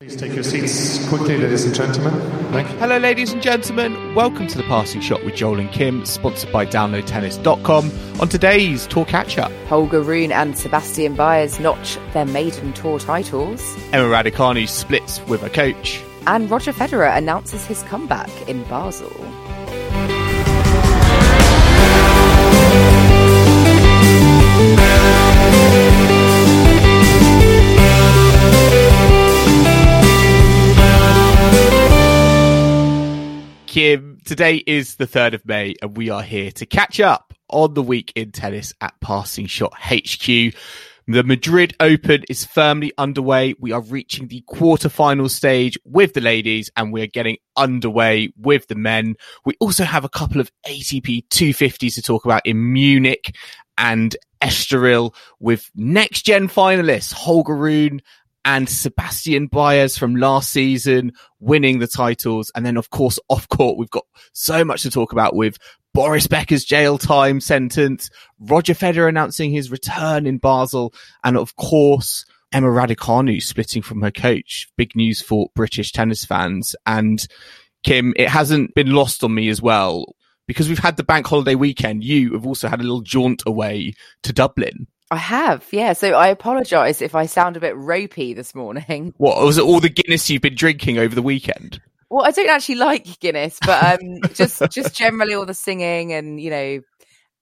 Please take your seats quickly, ladies and gentlemen. Thank you. Hello, ladies and gentlemen. Welcome to the Passing Shot with Joel and Kim, sponsored by DownloadTennis.com. On today's Tour Catch Up, Holger Rune and Sebastian Baez notch their maiden tour titles. Emma Raducanu splits with a coach. And Roger Federer announces his comeback in Basel. Kim, today is the 3rd of May, and we are here to catch up on the week in tennis at Passing Shot HQ. The Madrid Open is firmly underway. We are reaching the quarterfinal stage with the ladies and we're getting underway with the men. We also have a couple of ATP 250s to talk about in Munich and Estoril with next gen finalists Holger Rune and Sebastian Baez from last season winning the titles. And then, of course, off court, we've got so much to talk about with Boris Becker's jail time sentence, Roger Federer announcing his return in Basel, and of course, Emma Raducanu splitting from her coach. Big news for British tennis fans. And Kim, it hasn't been lost on me as well. Because we've had the bank holiday weekend, you have also had a little jaunt away to Dublin. I have, yeah. So I apologise if I sound a bit ropey this morning. What was it? All the Guinness you've been drinking over the weekend? Well, I don't actually like Guinness, but um, just just generally all the singing and you know,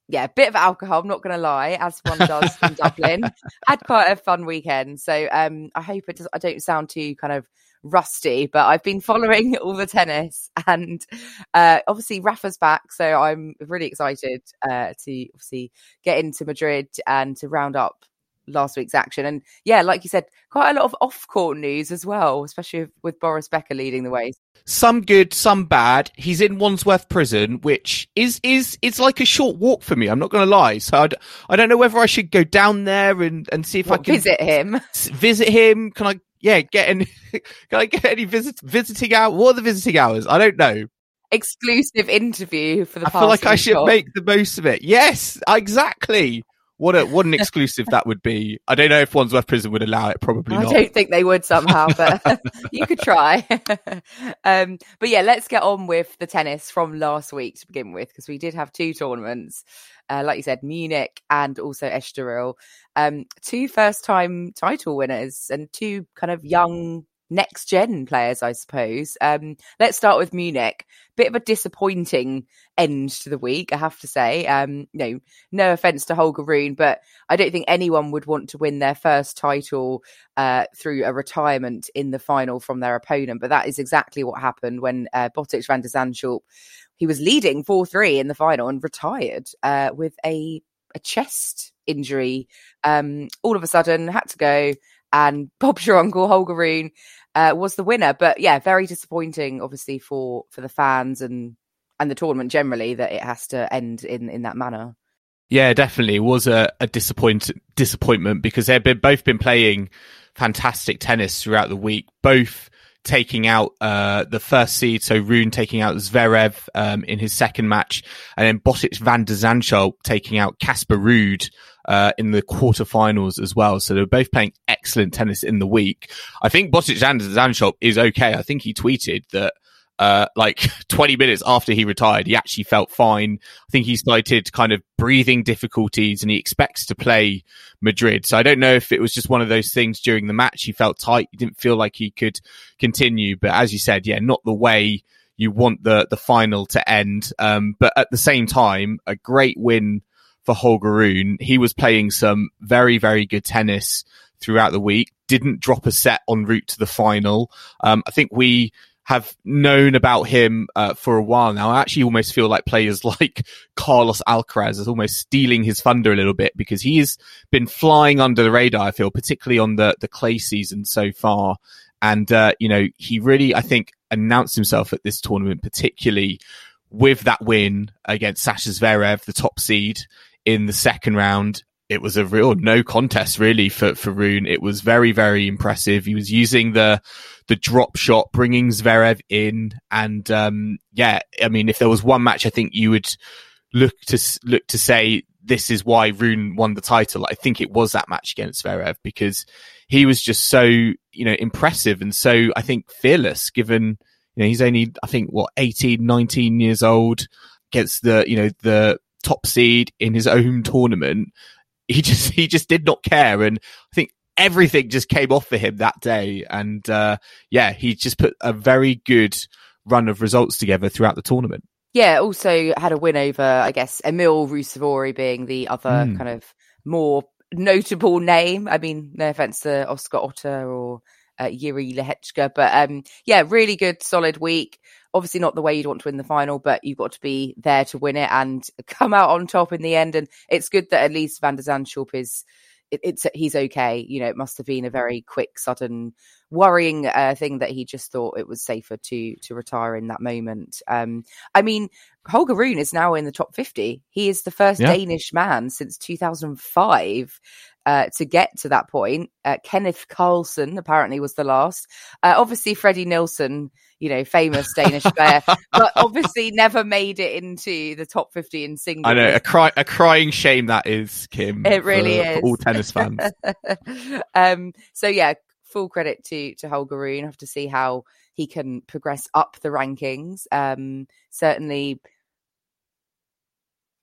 yeah, a bit of alcohol. I'm not going to lie, as one does in Dublin. Had quite a fun weekend, so um, I hope it does. I don't sound too kind of rusty, but I've been following all the tennis and uh, obviously Rafa's back. So I'm really excited uh, to obviously get into Madrid and to round up last week's action. And yeah, like you said, quite a lot of off court news as well, especially with, Boris Becker leading the way. Some good, some bad. He's in Wandsworth Prison, which is is it's like a short walk for me. I'm not going to lie. So I'd, I don't know whether I should go down there and, and see if what, I can visit him. Visit him. Can I yeah, get any, can I get any visit, visiting hours? What are the visiting hours? I don't know. Exclusive interview for the I feel like I should make the most of it. Yes, exactly. What a what an exclusive that would be. I don't know if Wandsworth Prison would allow it. Probably not. I not. don't think they would somehow, but you could try. um, but yeah, let's get on with the tennis from last week to begin with, because we did have two tournaments. Uh, like you said, Munich and also Estoril. Um, two first time title winners and two kind of young next gen players, I suppose. Um, let's start with Munich. Bit of a disappointing end to the week, I have to say. Um, know, no offense to Holger Rune, but I don't think anyone would want to win their first title uh, through a retirement in the final from their opponent. But that is exactly what happened when uh, Botic van der Zandschulp he was leading 4-3 in the final and retired uh, with a a chest injury. Um, all of a sudden, had to go, and Bob your uncle Holger Rune uh, was the winner. But yeah, very disappointing, obviously for for the fans and and the tournament generally that it has to end in in that manner. Yeah, definitely it was a, a disappoint disappointment because they've been, both been playing fantastic tennis throughout the week. Both taking out uh, the first seed, so Rune taking out Zverev um, in his second match, and then Botic van de Zandschulp taking out Casper Ruud uh, in the quarterfinals as well. So they were both playing excellent tennis in the week. I think de Zandschulp is okay. I think he tweeted that uh, like 20 minutes after he retired, he actually felt fine. I think he cited kind of breathing difficulties and he expects to play Madrid. So I don't know if it was just one of those things during the match. He felt tight. He didn't feel like he could continue. But as you said, yeah, not the way you want the, the final to end. Um, but at the same time, a great win for Holger Rune. He was playing some very, very good tennis throughout the week. Didn't drop a set en route to the final. Um, I think we have known about him uh, for a while now. I actually almost feel like players like Carlos Alcaraz is almost stealing his thunder a little bit because he's been flying under the radar. I feel particularly on the the clay season so far, and uh, you know he really I think announced himself at this tournament particularly with that win against Sasha Zverev, the top seed in the second round it was a real no contest really for, for Rune. It was very, very impressive. He was using the, the drop shot, bringing Zverev in. And, um, yeah, I mean, if there was one match, I think you would look to, look to say this is why Rune won the title. I think it was that match against Zverev because he was just so, you know, impressive and so I think fearless given, you know, he's only, I think what, 18, 19 years old gets the, you know, the, top seed in his own tournament he just he just did not care, and I think everything just came off for him that day. And uh, yeah, he just put a very good run of results together throughout the tournament. Yeah, also had a win over, I guess, Emil Ruusuvuori being the other mm. kind of more notable name. I mean, no offense to Oscar Otte or uh, Jiri Lehecka, but um, yeah, really good, solid week obviously not the way you'd want to win the final, but you've got to be there to win it and come out on top in the end. And it's good that at least Van der Zandschulp is it, it's he's okay. You know, it must have been a very quick, sudden, worrying uh, thing that he just thought it was safer to to retire in that moment. Um, I mean, Holger Rune is now in the top fifty. He is the first yeah. Danish man since two thousand five uh, to get to that point. Uh, Kenneth Carlsen apparently was the last. Uh, obviously, Freddie Nielsen, you know, famous Danish player, but obviously never made it into the top 50 in singles. I know, a, cry- a crying shame that is, Kim. It really for, is. For all tennis fans. um, so, yeah, full credit to, to Holger Rune. Have to see how he can progress up the rankings. Um, certainly,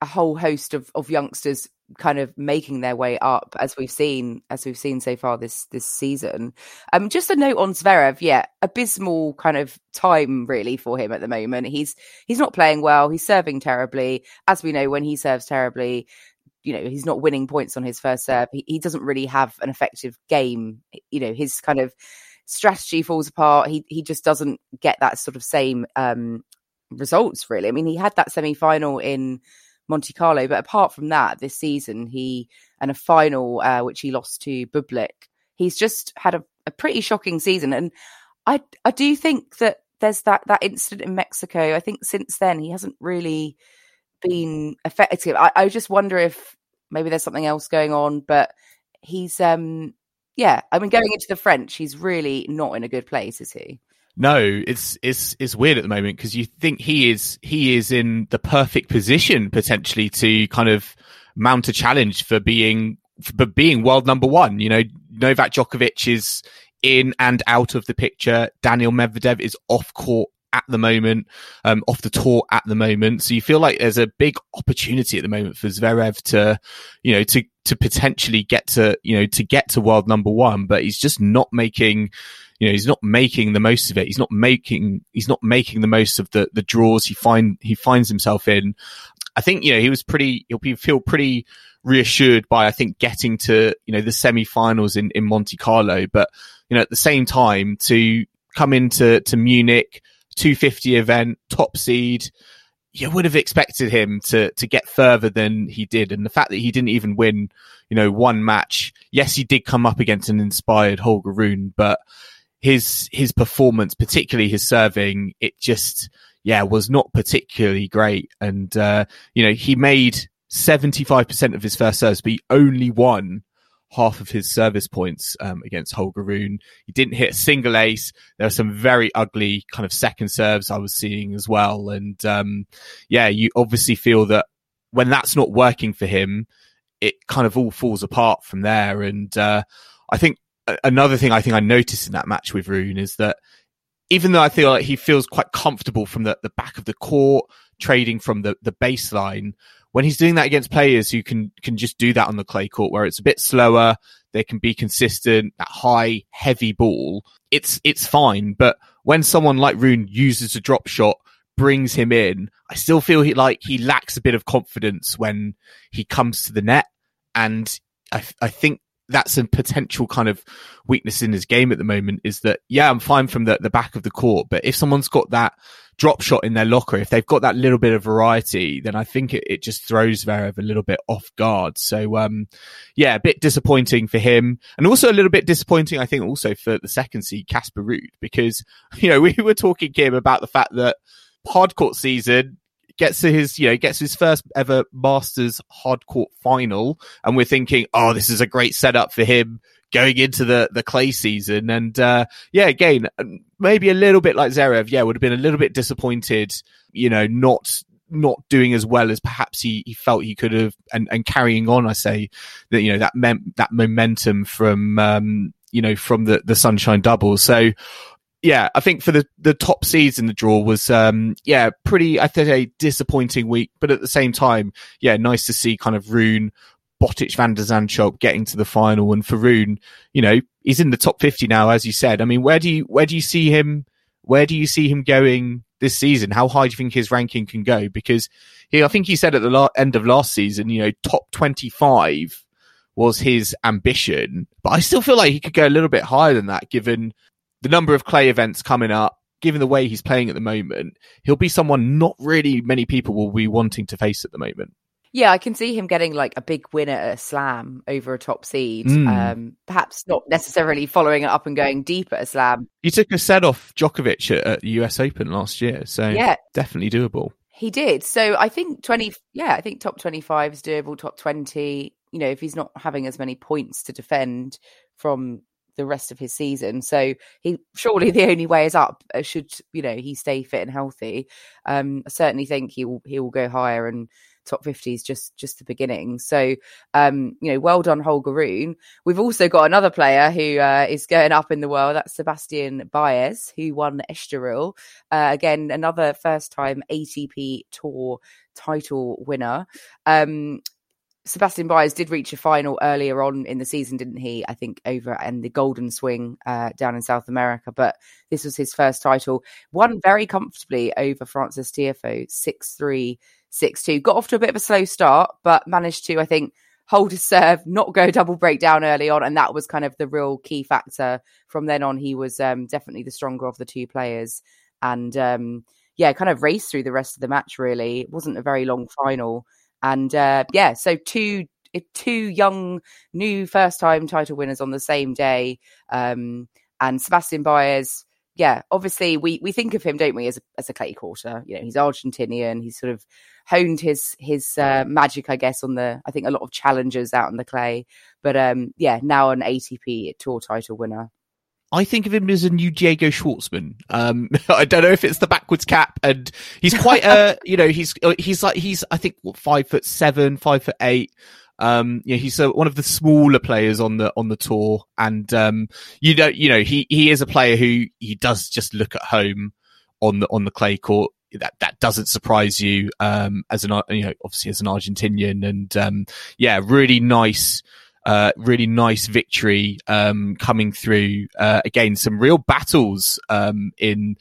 a whole host of, of youngsters kind of making their way up as we've seen as we've seen so far this this season. Um just a note on Zverev, yeah, abysmal kind of time really for him at the moment. He's he's not playing well, he's serving terribly. As we know when he serves terribly, you know, he's not winning points on his first serve. He, he doesn't really have an effective game. You know, his kind of strategy falls apart. He he just doesn't get that sort of same um results really. I mean, he had that semi final in Monte Carlo. But apart from that, this season he and a final uh, which he lost to Bublik, he's just had a, a, pretty shocking season. And I I do think that there's that that incident in Mexico. I think since then he hasn't really been effective. I, I just wonder if maybe there's something else going on. But he's um yeah, I mean going into the French, he's really not in a good place, is he? No, it's it's it's weird at the moment because you think he is he is in the perfect position potentially to kind of mount a challenge for being for being world number one. You know, Novak Djokovic is in and out of the picture. Daniel Medvedev is off court at the moment, um, off the tour at the moment. So you feel like there's a big opportunity at the moment for Zverev to, you know, to to potentially get to, you know, to get to world number one, but he's just not making you know, he's not making the most of it. He's not making, he's not making the most of the, the draws he find, he finds himself in. I think, you know, he was pretty, he'll be, feel pretty reassured by, I think, getting to, you know, the semi-finals in, in Monte Carlo. But, you know, at the same time to come into, to Munich, 250 event, top seed, you would have expected him to to get further than he did, and the fact that he didn't even win, you know, one match. Yes, he did come up against an inspired Holger Rune, but his his performance, particularly his serving, it just yeah was not particularly great. And uh, you know he made seventy five percent of his first serves, but he only won half of his service points um, against Holger Rune. He didn't hit a single ace. There were some very ugly kind of second serves I was seeing as well. And um, yeah, you obviously feel that when that's not working for him, it kind of all falls apart from there. And uh, I think another thing I think I noticed in that match with Rune is that even though I feel like he feels quite comfortable from the, the back of the court, trading from the, the baseline, when he's doing that against players who can, can just do that on the clay court where it's a bit slower, they can be consistent, that high, heavy ball, it's, it's fine. But when someone like Rune uses a drop shot, brings him in, I still feel he like he lacks a bit of confidence when he comes to the net. And I, I think that's a potential kind of weakness in his game at the moment is that, yeah, I'm fine from the, the back of the court, but if someone's got that drop shot in their locker, if they've got that little bit of variety, then I think it, it just throws Zverev a little bit off guard. So, um, yeah, a bit disappointing for him and also a little bit disappointing, I think, also for the second seed, Casper Ruud, because, you know, we were talking, Kim, about the fact that hardcourt season, gets to his, you know, gets his first ever Masters hardcourt final, and we're thinking, oh, this is a great setup for him going into the the clay season. And uh, yeah, again, maybe a little bit like Zverev, yeah, would have been a little bit disappointed, you know, not not doing as well as perhaps he, he felt he could have and, and carrying on, I say that, you know, that mem- that momentum from, um, you know, from the, the sunshine double. So yeah, I think for the, the top seeds in the draw was, um, yeah, pretty, I think a disappointing week, but at the same time, yeah, nice to see kind of Rune, Botic, Van de Zandschulp getting to the final. And for Rune, you know, he's in the top 50 now, as you said. I mean, where do you, where do you see him, where do you see him going this season? How high do you think his ranking can go? Because he, I think he said at the la- end of last season, you know, top 25 was his ambition, but I still feel like he could go a little bit higher than that given the number of clay events coming up, given the way he's playing at the moment, he'll be someone not really many people will be wanting to face at the moment. Yeah, I can see him getting like a big win at a slam over a top seed. Mm. Um, perhaps not necessarily following it up and going deep at a slam. He took a set off Djokovic at, at the US Open last year, so Yeah. definitely doable. He did. So I think 20, yeah, I think top 25 is doable, top 20. You know, if he's not having as many points to defend from the rest of his season. So he surely the only way is up. uh, Should you know he stay fit and healthy? Um, I certainly think he will he will go higher and top 50 is just just the beginning. So um, you know, well done Holger Rune. We've also got another player who uh, is going up in the world. That's Sebastian Baez, who won Estoril. Uh, again, another first time ATP Tour title winner. Um, Sebastian Baez did reach a final earlier on in the season, didn't he? I think over in the Golden Swing uh, down in South America. But this was his first title. Won very comfortably over Francis Tiafoe, 6 3, 6 2. Got off to a bit of a slow start, but managed to, I think, hold his serve, not go double breakdown early on. And that was kind of the real key factor. From then on, he was um, definitely the stronger of the two players. And um, yeah, kind of raced through the rest of the match, really. It wasn't a very long final. And uh, yeah, so two two young new first time title winners on the same day. Um, and Sebastian Baez, yeah, obviously we we think of him, don't we, as a, as a clay courter. You know, he's Argentinian. He's sort of honed his his uh, magic, I guess, on the I think a lot of challengers out on the clay. But um, yeah, now an ATP tour title winner. I think of him as a new Diego Schwartzman. Um, I don't know if it's the backwards cap, and he's quite a, you know, he's uh, he's like he's I think what, five foot seven, five foot eight. Um, yeah, he's uh one of the smaller players on the on the tour, and um, you know, you know, he he is a player who he does just look at home on the on the clay court. That that doesn't surprise you, um, as an you know, obviously as an Argentinian, and um, yeah, really nice really nice victory um, coming through. Uh, again, some real battles um, in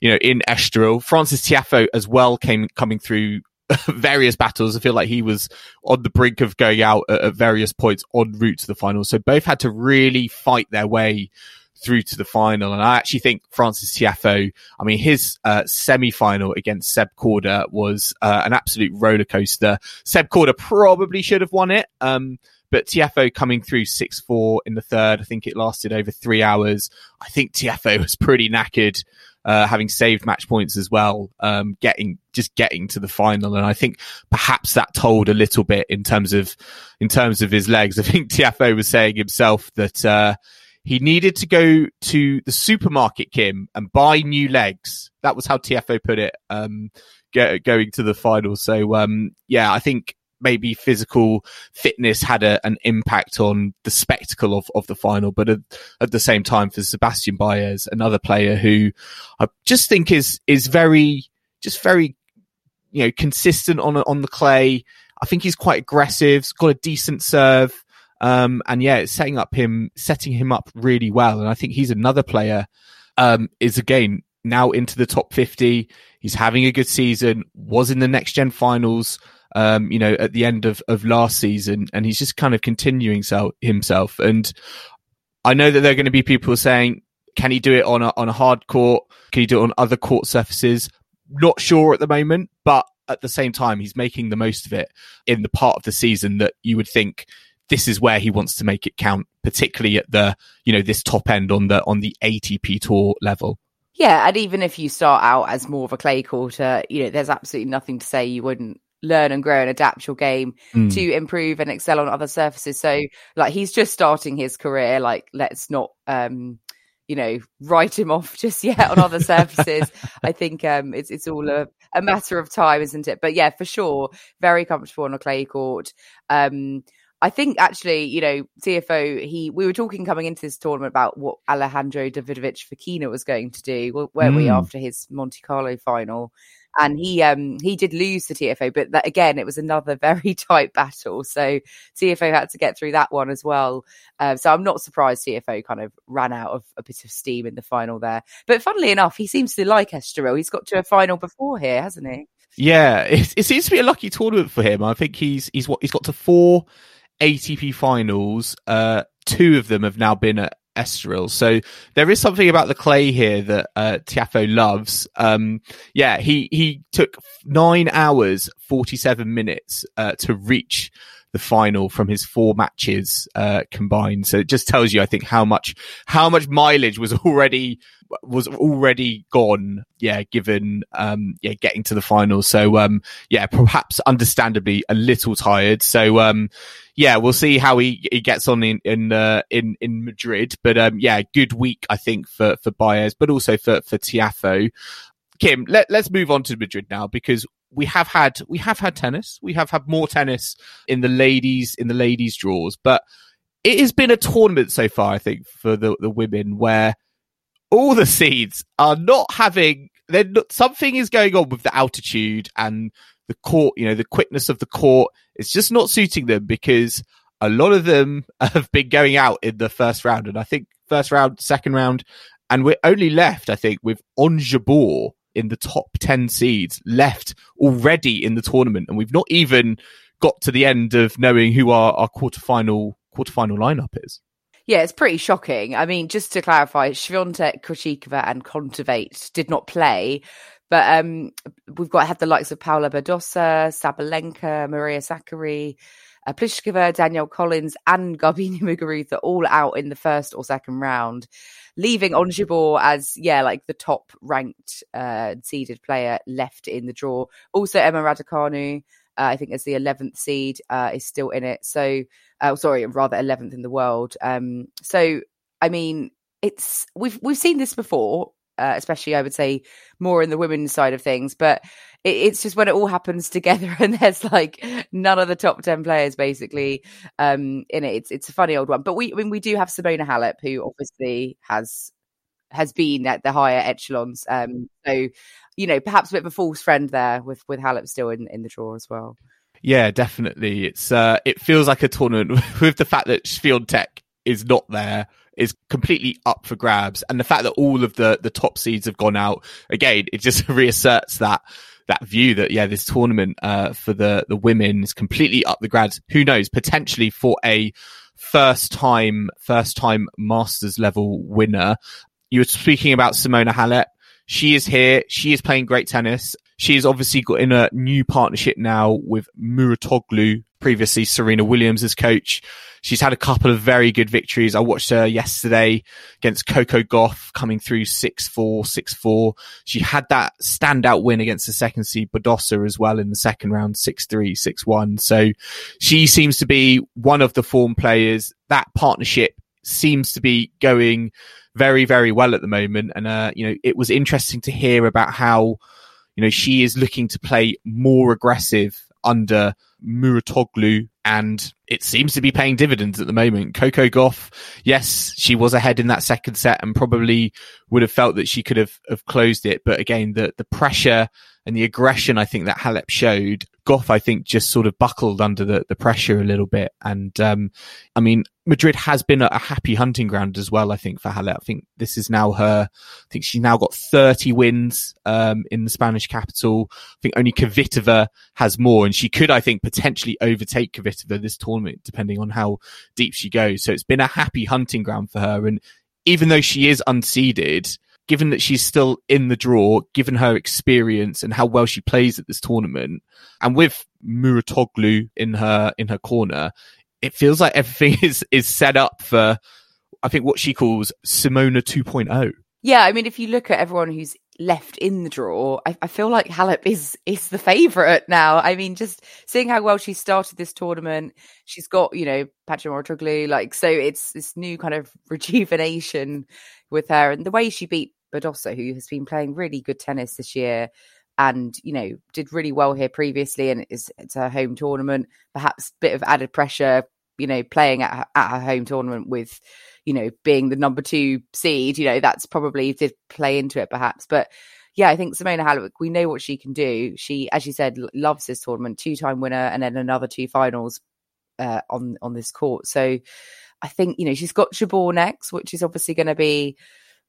you know in Estoril. Francis Tiafoe as well came coming through various battles. I feel like he was on the brink of going out at, at various points en route to the final. So both had to really fight their way through to the final. And I actually think Francis Tiafoe, I mean, his uh, semi-final against Seb Korda was uh, an absolute roller coaster. Seb Korda probably should have won it. Um, but Tiafoe coming through 6-4 in the third, I think it lasted over three hours. I think Tiafoe was pretty knackered, uh, having saved match points as well, um, getting, just getting to the final. And I think perhaps that told a little bit in terms of, in terms of his legs. I think Tiafoe was saying himself that, uh, he needed to go to the supermarket, Kim, and buy new legs. That was how Tiafoe put it, um, go, going to the final. So, um, yeah, I think maybe physical fitness had a, an impact on the spectacle of, of the final. But at, at the same time, for Sebastian Baez, another player who I just think is, is very, just very, you know, consistent on, on the clay. I think he's quite aggressive. He's got a decent serve. Um, and yeah, it's setting up him, setting him up really well. And I think he's another player, um, is again, now into the top 50. He's having a good season, was in the next gen finals um, you know, at the end of, of last season, and he's just kind of continuing so, himself. And I know that there are going to be people saying, can he do it on a, on a hard court? Can he do it on other court surfaces? Not sure at the moment, but at the same time, he's making the most of it in the part of the season that you would think this is where he wants to make it count, particularly at the, you know, this top end on the, on the ATP tour level. Yeah. And even if you start out as more of a clay courter, you know, there's absolutely nothing to say you wouldn't learn and grow and adapt your game mm. to improve and excel on other surfaces. So like he's just starting his career. Like let's not um you know write him off just yet on other surfaces. I think um it's it's all a, a matter of time, isn't it? But yeah, for sure, very comfortable on a clay court. Um I think actually, you know, CFO, he we were talking coming into this tournament about what Alejandro Davidovich Fokina was going to do, weren't mm. we, after his Monte Carlo final? And he um he did lose to Tiafoe, but that again it was another very tight battle. So Tiafoe had to get through that one as well. Uh, so I'm not surprised Tiafoe kind of ran out of a bit of steam in the final there. But funnily enough, he seems to like Estoril. He's got to a final before here, hasn't he? Yeah, it, it seems to be a lucky tournament for him. I think he's he's what he's got to four ATP finals. Uh, two of them have now been at Estoril. So there is something about the clay here that uh, Tiafoe loves. Um, yeah, he he took nine hours forty seven minutes uh, to reach the final from his four matches uh, combined. So it just tells you, I think, how much how much mileage was already was already gone. Yeah, given um, yeah getting to the final. So um, yeah, perhaps understandably a little tired. So um, yeah, we'll see how he, he gets on in in uh, in in Madrid. But um, yeah, good week I think for for Baez, but also for for Tiafoe. Kim, let, let's move on to Madrid now because we have had we have had tennis. We have had more tennis in the ladies in the ladies draws, but it has been a tournament so far. I think for the the women where all the seeds are not having. Then something is going on with the altitude and the court, you know, the quickness of the court, it's just not suiting them because a lot of them have been going out in the first round. And I think first round, second round, and we're only left, I think, with Ons Jabeur in the top 10 seeds left already in the tournament. And we've not even got to the end of knowing who our, our quarterfinal, quarterfinal lineup is. Yeah, it's pretty shocking. I mean, just to clarify, Swiatek, Krejcikova and Kontaveit did not play but um, we've got have the likes of Paula Badosa, Sabalenka, Maria Sakkari, uh, Pliskova, Danielle Collins, and Garbini Muguruza all out in the first or second round, leaving Ons Jabeur as yeah, like the top ranked uh, seeded player left in the draw. Also, Emma Raducanu, uh, I think as the eleventh seed, uh, is still in it. So, uh, sorry, rather eleventh in the world. Um, so, I mean, it's we've we've seen this before uh, especially I would say more in the women's side of things. But it, it's just when it all happens together and there's like none of the top ten players basically um, in it. It's it's a funny old one. But we I mean we do have Simona Halep who obviously has has been at the higher echelons. Um, so you know perhaps a bit of a false friend there with with Halep still in in the draw as well. Yeah, definitely. It's uh, it feels like a tournament with the fact that Swiatek is not there is completely up for grabs. And the fact that all of the, the top seeds have gone out again, it just reasserts that, that view that, yeah, this tournament, uh, for the, the women is completely up the grabs. Who knows? Potentially for a first time, first time masters level winner. You were speaking about Simona Halep. She is here. She is playing great tennis. She has obviously got in a new partnership now with Mouratoglou, previously Serena Williams' coach. She's had a couple of very good victories. I watched her yesterday against Coco Gauff coming through 6-4, 6-4. She had that standout win against the second seed Badosa as well in the second round, 6-3, 6-1. So she seems to be one of the form players. That partnership seems to be going very, very well at the moment. And, uh, you know, it was interesting to hear about how, you know, she is looking to play more aggressive under Mouratoglou, and it seems to be paying dividends at the moment. Coco Gauff, yes, she was ahead in that second set and probably would have felt that she could have, have closed it. But again, the, the pressure and the aggression I think that Halep showed Gauff, I think, just sort of buckled under the, the pressure a little bit. And, um, I mean, Madrid has been a, happy hunting ground as well, I think, for Halep. I think this is now her, I think she's now got 30 wins, um, in the Spanish capital. I think only Kvitova has more and she could, I think, potentially overtake Kvitova this tournament, depending on how deep she goes. So it's been a happy hunting ground for her. And even though she is unseeded, given that she's still in the draw, given her experience and how well she plays at this tournament, and with Mouratoglou in her in her corner, it feels like everything is is set up for I think what she calls Simona 2.0. Yeah, I mean, if you look at everyone who's left in the draw, I, I feel like Halep is is the favourite now. I mean, just seeing how well she started this tournament, she's got you know Patrick Mouratoglou, like so it's this new kind of rejuvenation with her, and the way she beat Badosa, who has been playing really good tennis this year and you know did really well here previously and it's, it's her home tournament perhaps a bit of added pressure you know playing at her, at her home tournament with you know being the number two seed you know that's probably did play into it perhaps. But yeah i think simona halep we know what she can do. She as you said loves this tournament two-time winner and then another two finals uh, on on this court. So i think you know she's got jabeur next which is obviously going to be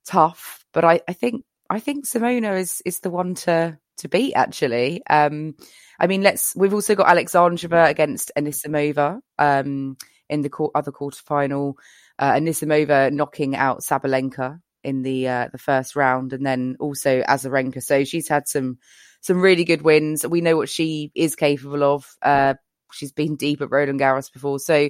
tough. But I, I think I think Simona is is the one to to beat actually. Um, I mean, let's. We've also got Alexandrova against Anisimova um, in the co- other quarterfinal. Uh, Anisimova knocking out Sabalenka in the uh, the first round, and then also Azarenka. So she's had some some really good wins. We know what she is capable of. Uh, she's been deep at Roland Garros before, so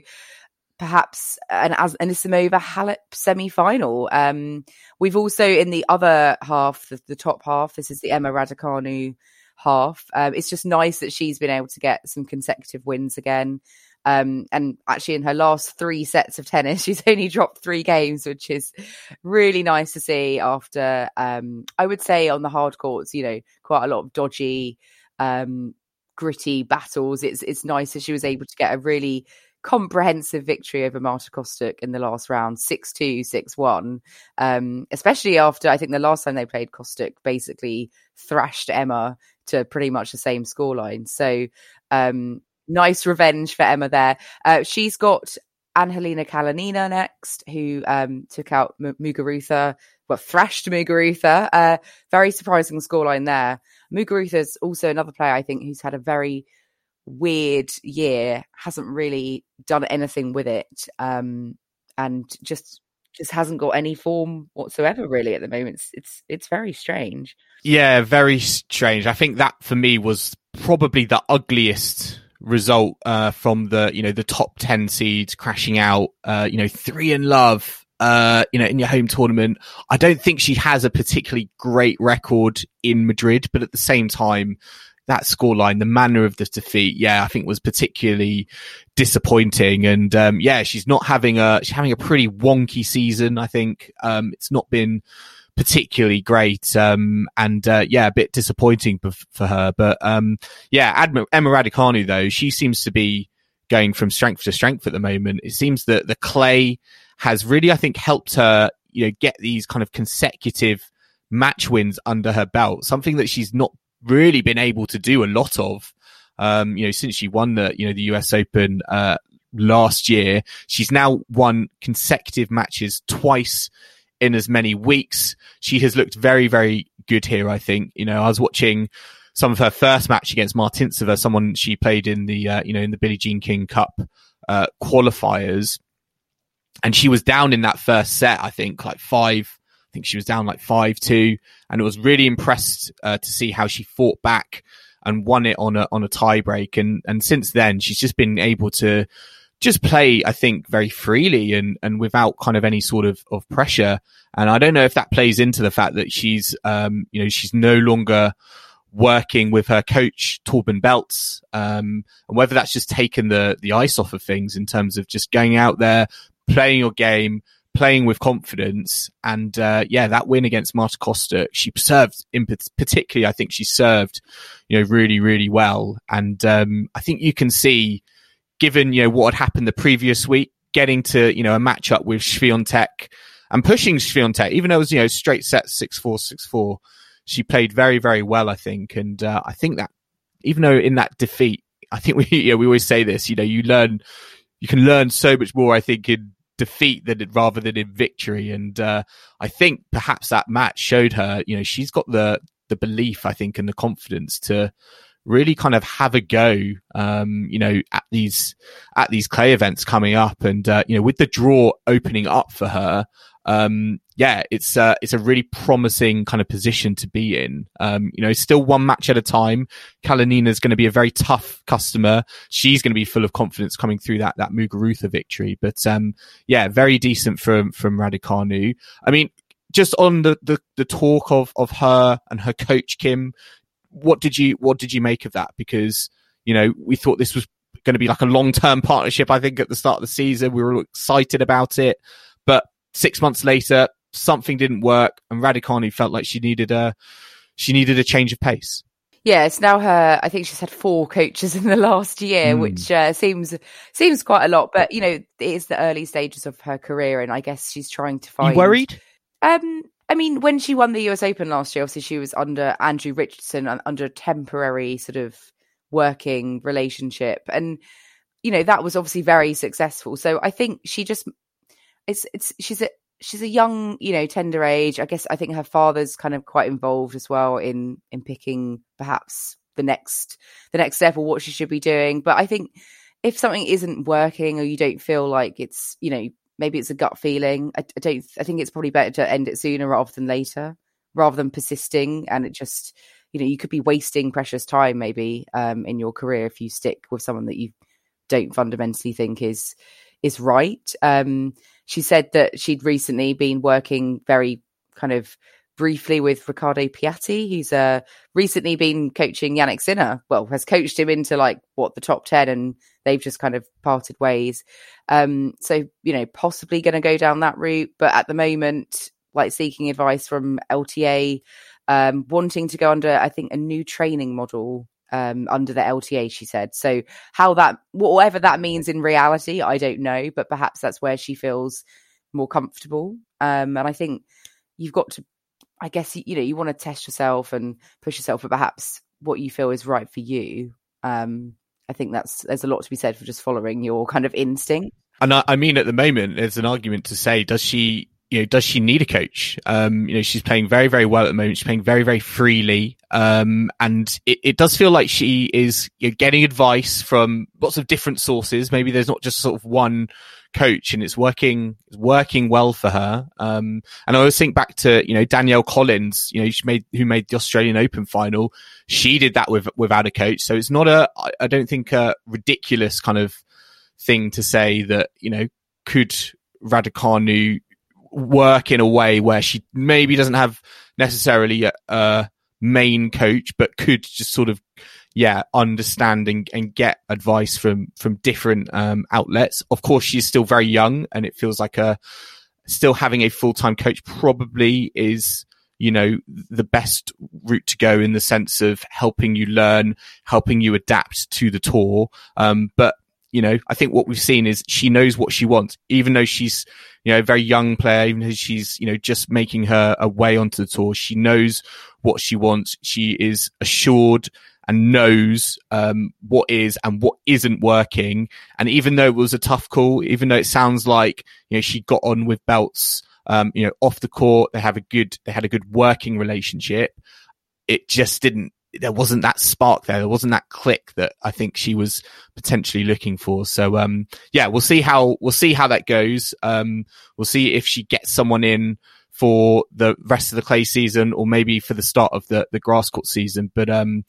perhaps an Anisimova Halep semi final. Um, we've also in the other half, the, the, top half, this is the Emma Raducanu half. Um, it's just nice that she's been able to get some consecutive wins again. Um, and actually, in her last three sets of tennis, she's only dropped three games, which is really nice to see. After, um, I would say, on the hard courts, you know, quite a lot of dodgy, um, gritty battles. It's it's nice that she was able to get a really comprehensive victory over Marta Kostyuk in the last round, 6-2, 6-1. Um, especially after I think the last time they played Kostyuk basically thrashed Emma to pretty much the same scoreline. So um, nice revenge for Emma there. Uh, she's got Angelina Kalinina next, who um, took out M- Muguruza, well, thrashed Muguruza. Uh, very surprising scoreline there. Muguruza's also another player, I think, who's had a very weird year, hasn't really done anything with it, um, and just just hasn't got any form whatsoever really at the moment. It's it's it's very strange. Yeah, very strange. I think that for me was probably the ugliest result uh, from the you know the top 10 seeds crashing out uh, you know three in love uh, you know, in your home tournament. I don't think she has a particularly great record in Madrid, but at the same time, that scoreline, the manner of the defeat, yeah, I think was particularly disappointing. And um, yeah, she's not having a she's having a pretty wonky season. I think um, it's not been particularly great, um, and uh, yeah, a bit disappointing for her. But um, yeah, Adma- Emma Raducanu though, she seems to be going from strength to strength at the moment. It seems that the clay has really, I think, helped her, you know, get these kind of consecutive match wins under her belt, something that she's not really been able to do a lot of. Um, you know, since she won the, you know, the US Open, uh, last year, she's now won consecutive matches twice in as many weeks. She has looked very, very good here. I think, you know, I was watching some of her first match against Martincova, someone she played in the, uh, you know, in the Billie Jean King Cup, uh, qualifiers. And she was down in that first set, I think, like five, think she was down like five two, and it was really impressed uh, to see how she fought back and won it on a on a tie break. And and since then, she's just been able to just play, I think, very freely and and without kind of any sort of of pressure. And I don't know if that plays into the fact that she's um you know she's no longer working with her coach Torben Beltz, um, and whether that's just taken the the ice off of things in terms of just going out there, playing your game, playing with confidence. And uh, yeah, that win against Marta Kostyuk, she served in particularly. I think she served, you know, really, really well. And um, I think you can see, given you know what had happened the previous week, getting to you know a matchup with Swiatek and pushing Swiatek, even though it was you know straight set six four six four. She played very, very well, I think, and uh, I think that even though in that defeat, I think we you know, we always say this. You know, you learn you can learn so much more. I think in defeat than rather than in victory. And uh, I think perhaps that match showed her. You know, she's got the the belief, I think, and the confidence to really kind of have a go, um, you know, at these, at these clay events coming up. And, uh, you know, with the draw opening up for her, um, yeah, it's uh, it's a really promising kind of position to be in. Um, you know, still one match at a time. Kalinina is going to be a very tough customer. She's going to be full of confidence coming through that that Muguruza victory. But um, yeah, very decent from from Raducanu. I mean, just on the, the the talk of of her and her coach Kim, what did you what did you make of that? Because you know we thought this was going to be like a long term partnership. I think at the start of the season we were excited about it, but six months later something didn't work, and Raducanu felt like she needed a she needed a change of pace. Yeah, it's now her. I think she's had four coaches in the last year, mm. which uh, seems seems quite a lot. But you know, it is the early stages of her career, and I guess she's trying to find. You worried? Um, I mean, when she won the US Open last year, obviously she was under Andrew Richardson, under a temporary sort of working relationship, and you know that was obviously very successful. So I think she just it's it's she's a she's a young, you know, tender age. I guess I think her father's kind of quite involved as well in in picking perhaps the next the next step or what she should be doing. But I think if something isn't working or you don't feel like it's, you know, maybe it's a gut feeling. I, I don't. I think it's probably better to end it sooner rather than later, rather than persisting and it just, you know, you could be wasting precious time maybe um, in your career if you stick with someone that you don't fundamentally think is is right. Um, she said that she'd recently been working very kind of briefly with Riccardo Piatti, who's uh, recently been coaching Jannik Sinner. Well, has coached him into like what the top 10 and they've just kind of parted ways. Um, so, you know, possibly going to go down that route. But at the moment, like seeking advice from LTA, um, wanting to go under, I think, a new training model um, under the LTA, she said. So, how that, whatever that means in reality, I don't know, but perhaps that's where she feels more comfortable. Um, and I think you've got to, I guess, you, know, you want to test yourself and push yourself for perhaps what you feel is right for you. Um, I think that's, there's a lot to be said for just following your kind of instinct. And I, I mean, at the moment, there's an argument to say, does she you know, does she need a coach? Um, you know, she's playing very, very well at the moment. She's playing very, very freely. Um, and it, it does feel like she is you know, getting advice from lots of different sources. Maybe there's not just sort of one coach and it's working, it's working well for her. Um, and I always think back to, you know, Danielle Collins, you know, she made, who made the Australian Open final. She did that with, without a coach. So it's not a, I don't think a ridiculous kind of thing to say that, you know, could Raducanu work in a way where she maybe doesn't have necessarily a, a main coach, but could just sort of, yeah, understand and, and get advice from, from different, um, outlets. Of course, she's still very young and it feels like a, still having a full-time coach probably is, you know, the best route to go in the sense of helping you learn, helping you adapt to the tour. Um, but you know, I think what we've seen is she knows what she wants, even though she's, you know, a very young player, even though she's, you know, just making her a way onto the tour. She knows what she wants. She is assured and knows, um, what is and what isn't working. And even though it was a tough call, even though it sounds like, you know, she got on with Beltz, um, you know, off the court, they have a good, they had a good working relationship. It just didn't there wasn't that spark there. There wasn't that click that I think she was potentially looking for. So, um, yeah, we'll see how, we'll see how that goes. Um, we'll see if she gets someone in for the rest of the clay season or maybe for the start of the, the grass court season. But, um,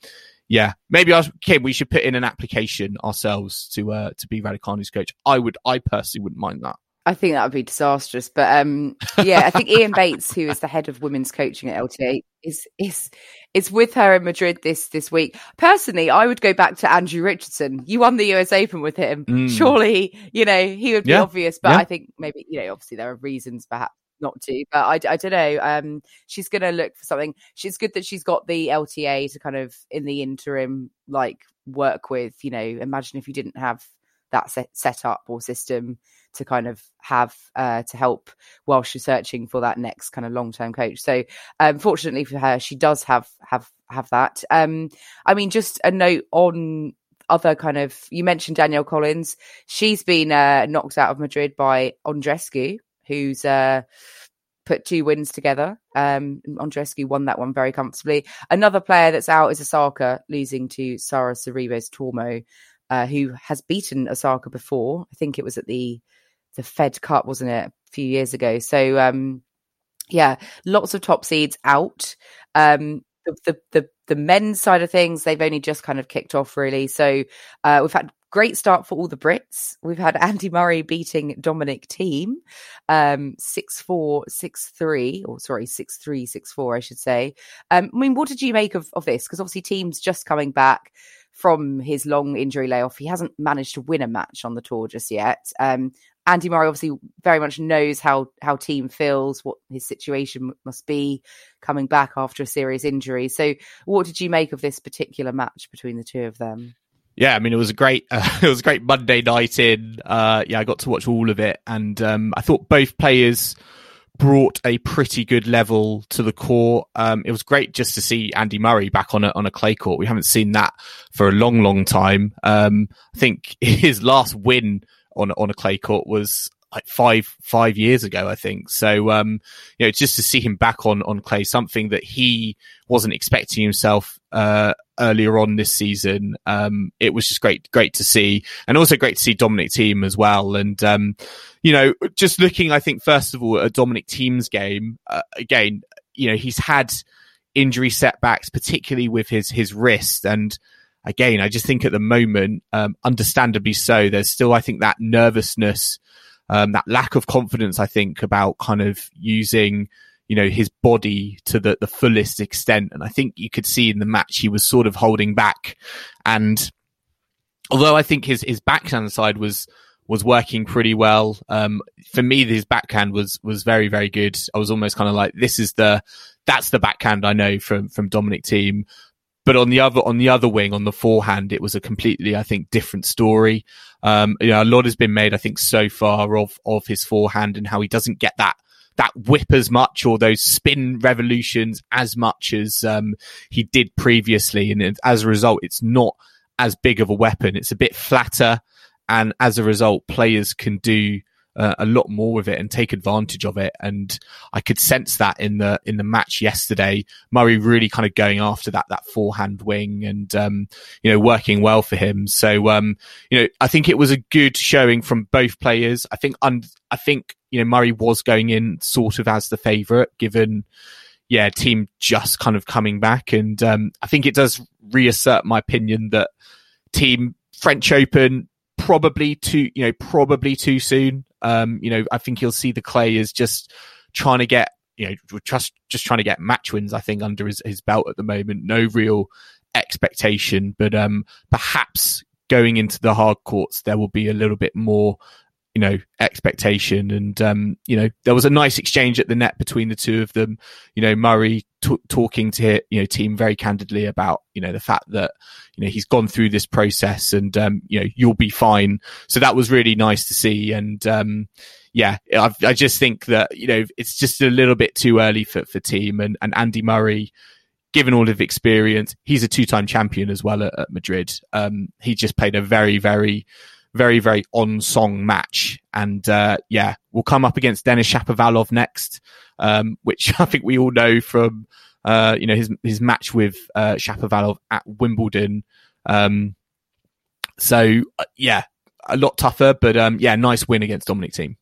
yeah, maybe I, okay, we should put in an application ourselves to, uh, to be Raducanu's coach. I would, I personally wouldn't mind that. I think that would be disastrous. But um, yeah, I think Iain Bates, who is the head of women's coaching at LTA, is is is with her in Madrid this this week. Personally, I would go back to Andrew Richardson. You won the US Open with him. Mm. Surely, you know he would be yeah. obvious. But yeah. I think maybe you know, obviously there are reasons perhaps not to. But I, I don't know. Um, she's going to look for something. She's good that she's got the LTA to kind of in the interim like work with. You know, imagine if you didn't have that set, set up or system to kind of have uh, to help while she's searching for that next kind of long term coach. So, um, fortunately for her, she does have have have that. Um, I mean, just a note on other kind of you mentioned Danielle Collins. She's been uh, knocked out of Madrid by Andreescu, who's uh, put two wins together. Um, Andreescu won that one very comfortably. Another player that's out is Osaka, losing to Sara Sorribes Tormo, uh, who has beaten Osaka before. I think it was at the the Fed Cup, wasn't it, a few years ago? So um, yeah, lots of top seeds out. Um, the, the, the men's side of things, they've only just kind of kicked off really. So uh, we've had great start for all the Brits. We've had Andy Murray beating Dominic Thiem, um, six four six three, or sorry, six three six four, I should say. Um, I mean, what did you make of of this? Because obviously, Thiem's just coming back from his long injury layoff. He hasn't managed to win a match on the tour just yet. Um, Andy Murray obviously very much knows how how Thiem feels, what his situation must be coming back after a serious injury. So, what did you make of this particular match between the two of them? Yeah, I mean, it was a great, uh, it was a great Monday night in. Uh, yeah, I got to watch all of it, and um, I thought both players brought a pretty good level to the court. Um, it was great just to see Andy Murray back on a on a clay court. We haven't seen that for a long, long time. Um, I think his last win on on a clay court was like five five years ago, I think. So um, you know, just to see him back on on clay, something that he wasn't expecting himself uh, earlier on this season. Um, it was just great great to see, and also great to see Dominic Thiem as well. And um, you know, just looking, I think first of all at Dominic Thiem's game uh, again, you know, he's had injury setbacks, particularly with his his wrist and again, I just think at the moment, um, understandably so, there's still, I think, that nervousness, um, that lack of confidence, I think, about kind of using, you know, his body to the, the fullest extent. And I think you could see in the match he was sort of holding back. And although I think his, his backhand side was, was working pretty well. Um, for me, his backhand was, was very, very good. I was almost kind of like, this is the, that's the backhand I know from, from Dominic Thiem. But on the other on the other wing, on the forehand, it was a completely, I think, different story. Um, you know, a lot has been made, I think, so far of of his forehand and how he doesn't get that that whip as much or those spin revolutions as much as um, he did previously. And as a result, it's not as big of a weapon. It's a bit flatter. And as a result, players can do uh, a lot more with it and take advantage of it. And I could sense that in the in the match yesterday. Murray really kind of going after that that forehand wing and um, you know working well for him. So um, you know I think it was a good showing from both players. I think un- I think you know Murray was going in sort of as the favourite given yeah, Thiem just kind of coming back. And um, I think it does reassert my opinion that Thiem French Open probably too, you know, probably too soon. Um, you know, I think you'll see the clay is just trying to get, you know, just just trying to get match wins. I think under his, his belt at the moment, no real expectation, but um, perhaps going into the hard courts, there will be a little bit more you know expectation. And um you know there was a nice exchange at the net between the two of them. You know murray t- talking to you know Thiem very candidly about you know the fact that you know he's gone through this process and um you know you'll be fine. So that was really nice to see. And um yeah i i just think that you know it's just a little bit too early for for Thiem. And and andy murray given all of experience he's a two-time champion as well at, at madrid. Um he just played a very very very, very on song match. And uh, yeah, we'll come up against Denis Shapovalov next, um, which I think we all know from uh, you know his his match with uh, Shapovalov at Wimbledon. Um, so uh, yeah, a lot tougher, but um, yeah, nice win against Dominic Thiem.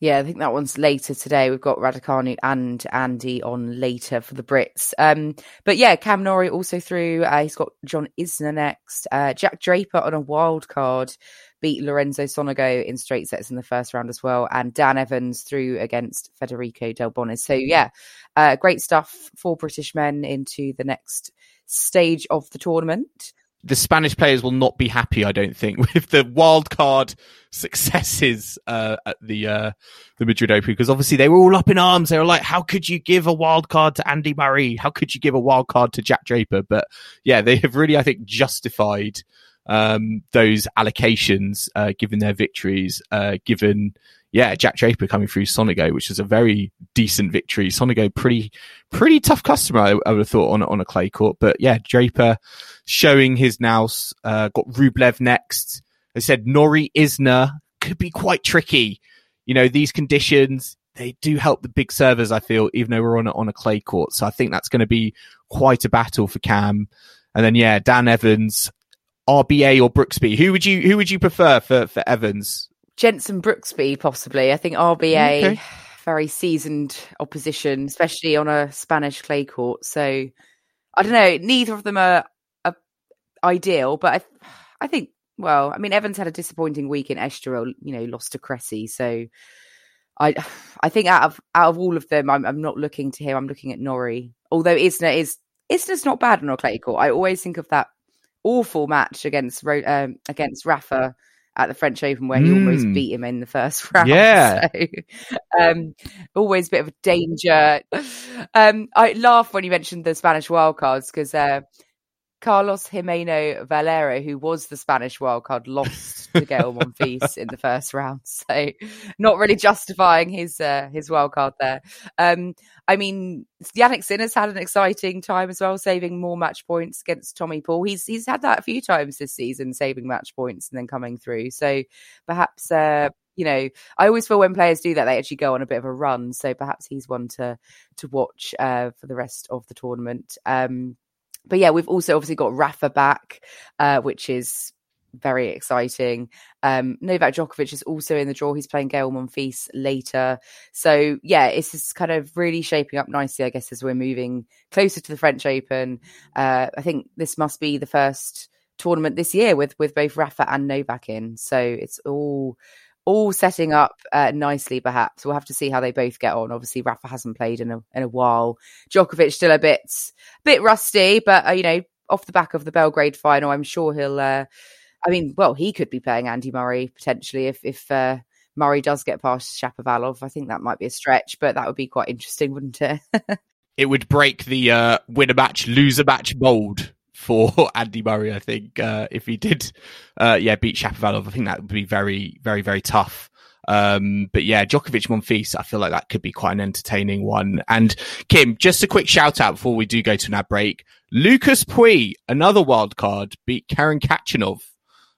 Yeah, I think that one's later today. We've got Raducanu and Andy on later for the Brits. Um, but yeah, Cam Norrie also through. Uh, he's got John Isner next. Uh, Jack Draper on a wild card beat Lorenzo Sonego in straight sets in the first round as well. And Dan Evans through against Federico Delbonis. So, yeah, uh, great stuff for British men into the next stage of the tournament. The Spanish players will not be happy, I don't think, with the wild card successes uh, at the uh, the Madrid Open because obviously they were all up in arms. They were like, "How could you give a wild card to Andy Murray? How could you give a wild card to Jack Draper?" But yeah, they have really, I think, justified um, those allocations, uh, given their victories, uh, given yeah, Jack Draper coming through Sonego, which is a very decent victory. Sonego, pretty, pretty tough customer, I, I would have thought on, on a clay court. But yeah, Draper showing his nous, uh, got Rublev next. I said Norrie Isner could be quite tricky. You know, these conditions, they do help the big servers, I feel, even though we're on on a clay court. So I think that's going to be quite a battle for Cam. And then, yeah, Dan Evans, RBA or Brooksby. Who would you, who would you prefer for, for Evans? Jenson Brooksby, possibly. I think RBA, mm, okay. very seasoned opposition, especially on a Spanish clay court. So I don't know. Neither of them are, are ideal, but I, I think. Well, I mean, Evans had a disappointing week in Estoril. You know, lost to Cressy. So I, I think out of out of all of them, I'm, I'm not looking to him. I'm looking at Norrie. Although Isner is Isner's not bad on a clay court. I always think of that awful match against um, against Rafa at the French Open where he mm. almost hmm. beat him in the first round. Yeah. So, um, always a bit of a danger. Um, I laugh when you mentioned the Spanish wildcards because uh, Carlos Gimeno Valero, who was the Spanish wildcard, lost to Gael Monfils in the first round. So not really justifying his uh, his wildcard there. Um, I mean, Jannik Sinner's had an exciting time as well, saving more match points against Tommy Paul. He's he's had that a few times this season, saving match points and then coming through. So perhaps uh, you know, I always feel when players do that, they actually go on a bit of a run. So perhaps he's one to to watch uh, for the rest of the tournament. Um, but yeah, we've also obviously got Rafa back, uh, which is very exciting. Um, Novak Djokovic is also in the draw. He's playing Gael Monfils later. So yeah, it's just kind of really shaping up nicely, I guess, as we're moving closer to the French Open. Uh, I think this must be the first tournament this year with with both Rafa and Novak in. So it's all all setting up uh, nicely. Perhaps we'll have to see how they both get on. Obviously, Rafa hasn't played in a in a while. Djokovic still a bit bit rusty, but uh, you know, off the back of the Belgrade final, I'm sure he'll. Uh, I mean, well, he could be playing Andy Murray potentially if if uh, Murray does get past Shapovalov. I think that might be a stretch, but that would be quite interesting, wouldn't it? it would break the uh, win a match, lose a match mold for Andy Murray. I think uh, if he did, uh, yeah, beat Shapovalov, I think that would be very, very, very tough. Um, but yeah, Djokovic Monfils, I feel like that could be quite an entertaining one. And Kim, just a quick shout out before we do go to an ad break. Lucas Pouille, another wild card, beat Karen Khachanov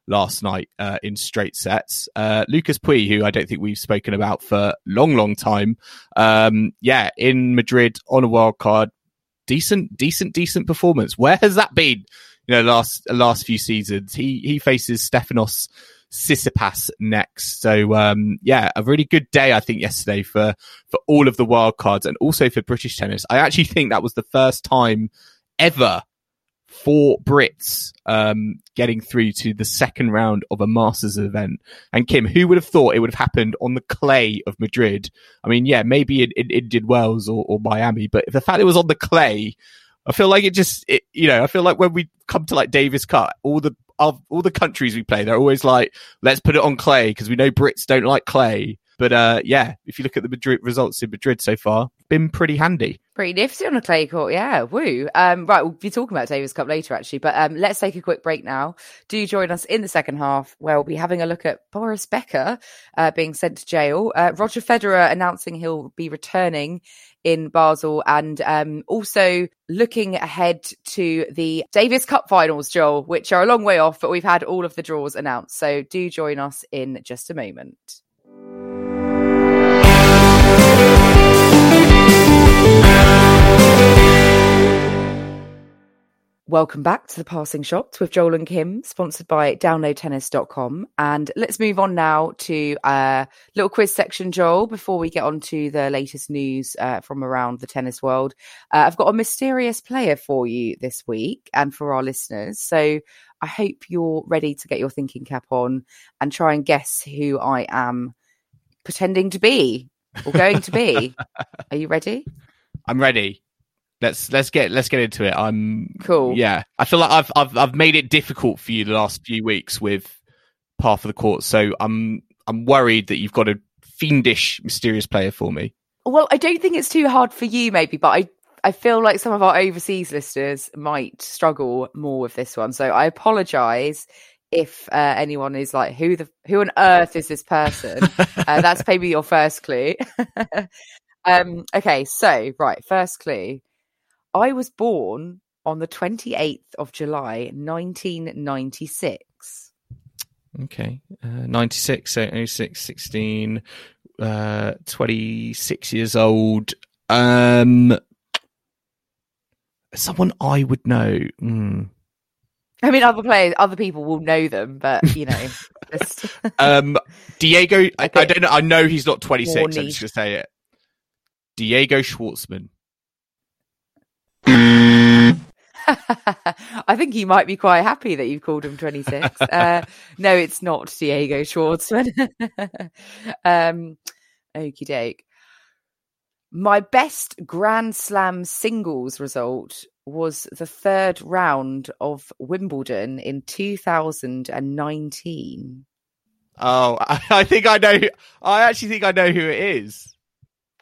last night uh, in straight sets. Uh, Lucas Pouille, who I don't think we've spoken about for long, long time. Um, yeah, in Madrid on a wild card, decent, decent, decent performance. Where has that been? You know, last last few seasons, he he faces Stefanos Tsitsipas next. So um, yeah, a really good day I think yesterday for for all of the wild cards and also for British tennis. I actually think that was the first time ever for Brits um, getting through to the second round of a Masters event. And Kim, who would have thought it would have happened on the clay of Madrid? I mean, yeah, maybe it, it, it did Wells or, or, Miami, but the fact it was on the clay, I feel like it just, it, you know, I feel like when we come to like Davis Cup, all the of all the countries we play, they're always like, let's put it on clay because we know Brits don't like clay. But uh, yeah, if you look at the Madrid results in Madrid so far, been pretty handy. Pretty nifty on a clay court, yeah. Woo. Um, right, we'll be talking about Davis Cup later, actually, but um, let's take a quick break now. Do join us in the second half, where we'll be having a look at Boris Becker uh, being sent to jail, uh, Roger Federer announcing he'll be returning in Basel, and um, also looking ahead to the Davis Cup finals, Joel, which are a long way off, but we've had all of the draws announced. So do join us in just a moment. Welcome back to the Passing Shots with Joel and Kim, sponsored by downloadtennis.com. And let's move on now to a little quiz section, Joel, before we get on to the latest news uh, from around the tennis world. Uh, I've got a mysterious player for you this week and for our listeners. So I hope you're ready to get your thinking cap on and try and guess who I am pretending to be or going to be. Are you ready? I'm ready let's let's get let's get into it. I'm cool. Yeah, I feel like I've I've I've made it difficult for you the last few weeks with Path of the Court, so I'm I'm worried that you've got a fiendish, mysterious player for me. Well, I don't think it's too hard for you, maybe, but I I feel like some of our overseas listeners might struggle more with this one. So I apologise if uh, anyone is like, who the who on earth is this person? uh, that's maybe your first clue. um, okay, so right, first clue. I was born on the 28th of July, 1996. Okay. Uh, 96, so 06, 16, uh, 26 years old. Um, someone I would know. Mm. I mean, other players, other people will know them, but you know, just Um, Diego, I, I don't know. I know he's not 26. more I'm just going to say it. Diego Schwartzman. I think he might be quite happy that you've called him 26. Uh, no, it's not Diego Schwartzman. um, okie doke. My best Grand Slam singles result was the third round of Wimbledon in 2019. Oh, I, I think I know. I actually think I know who it is.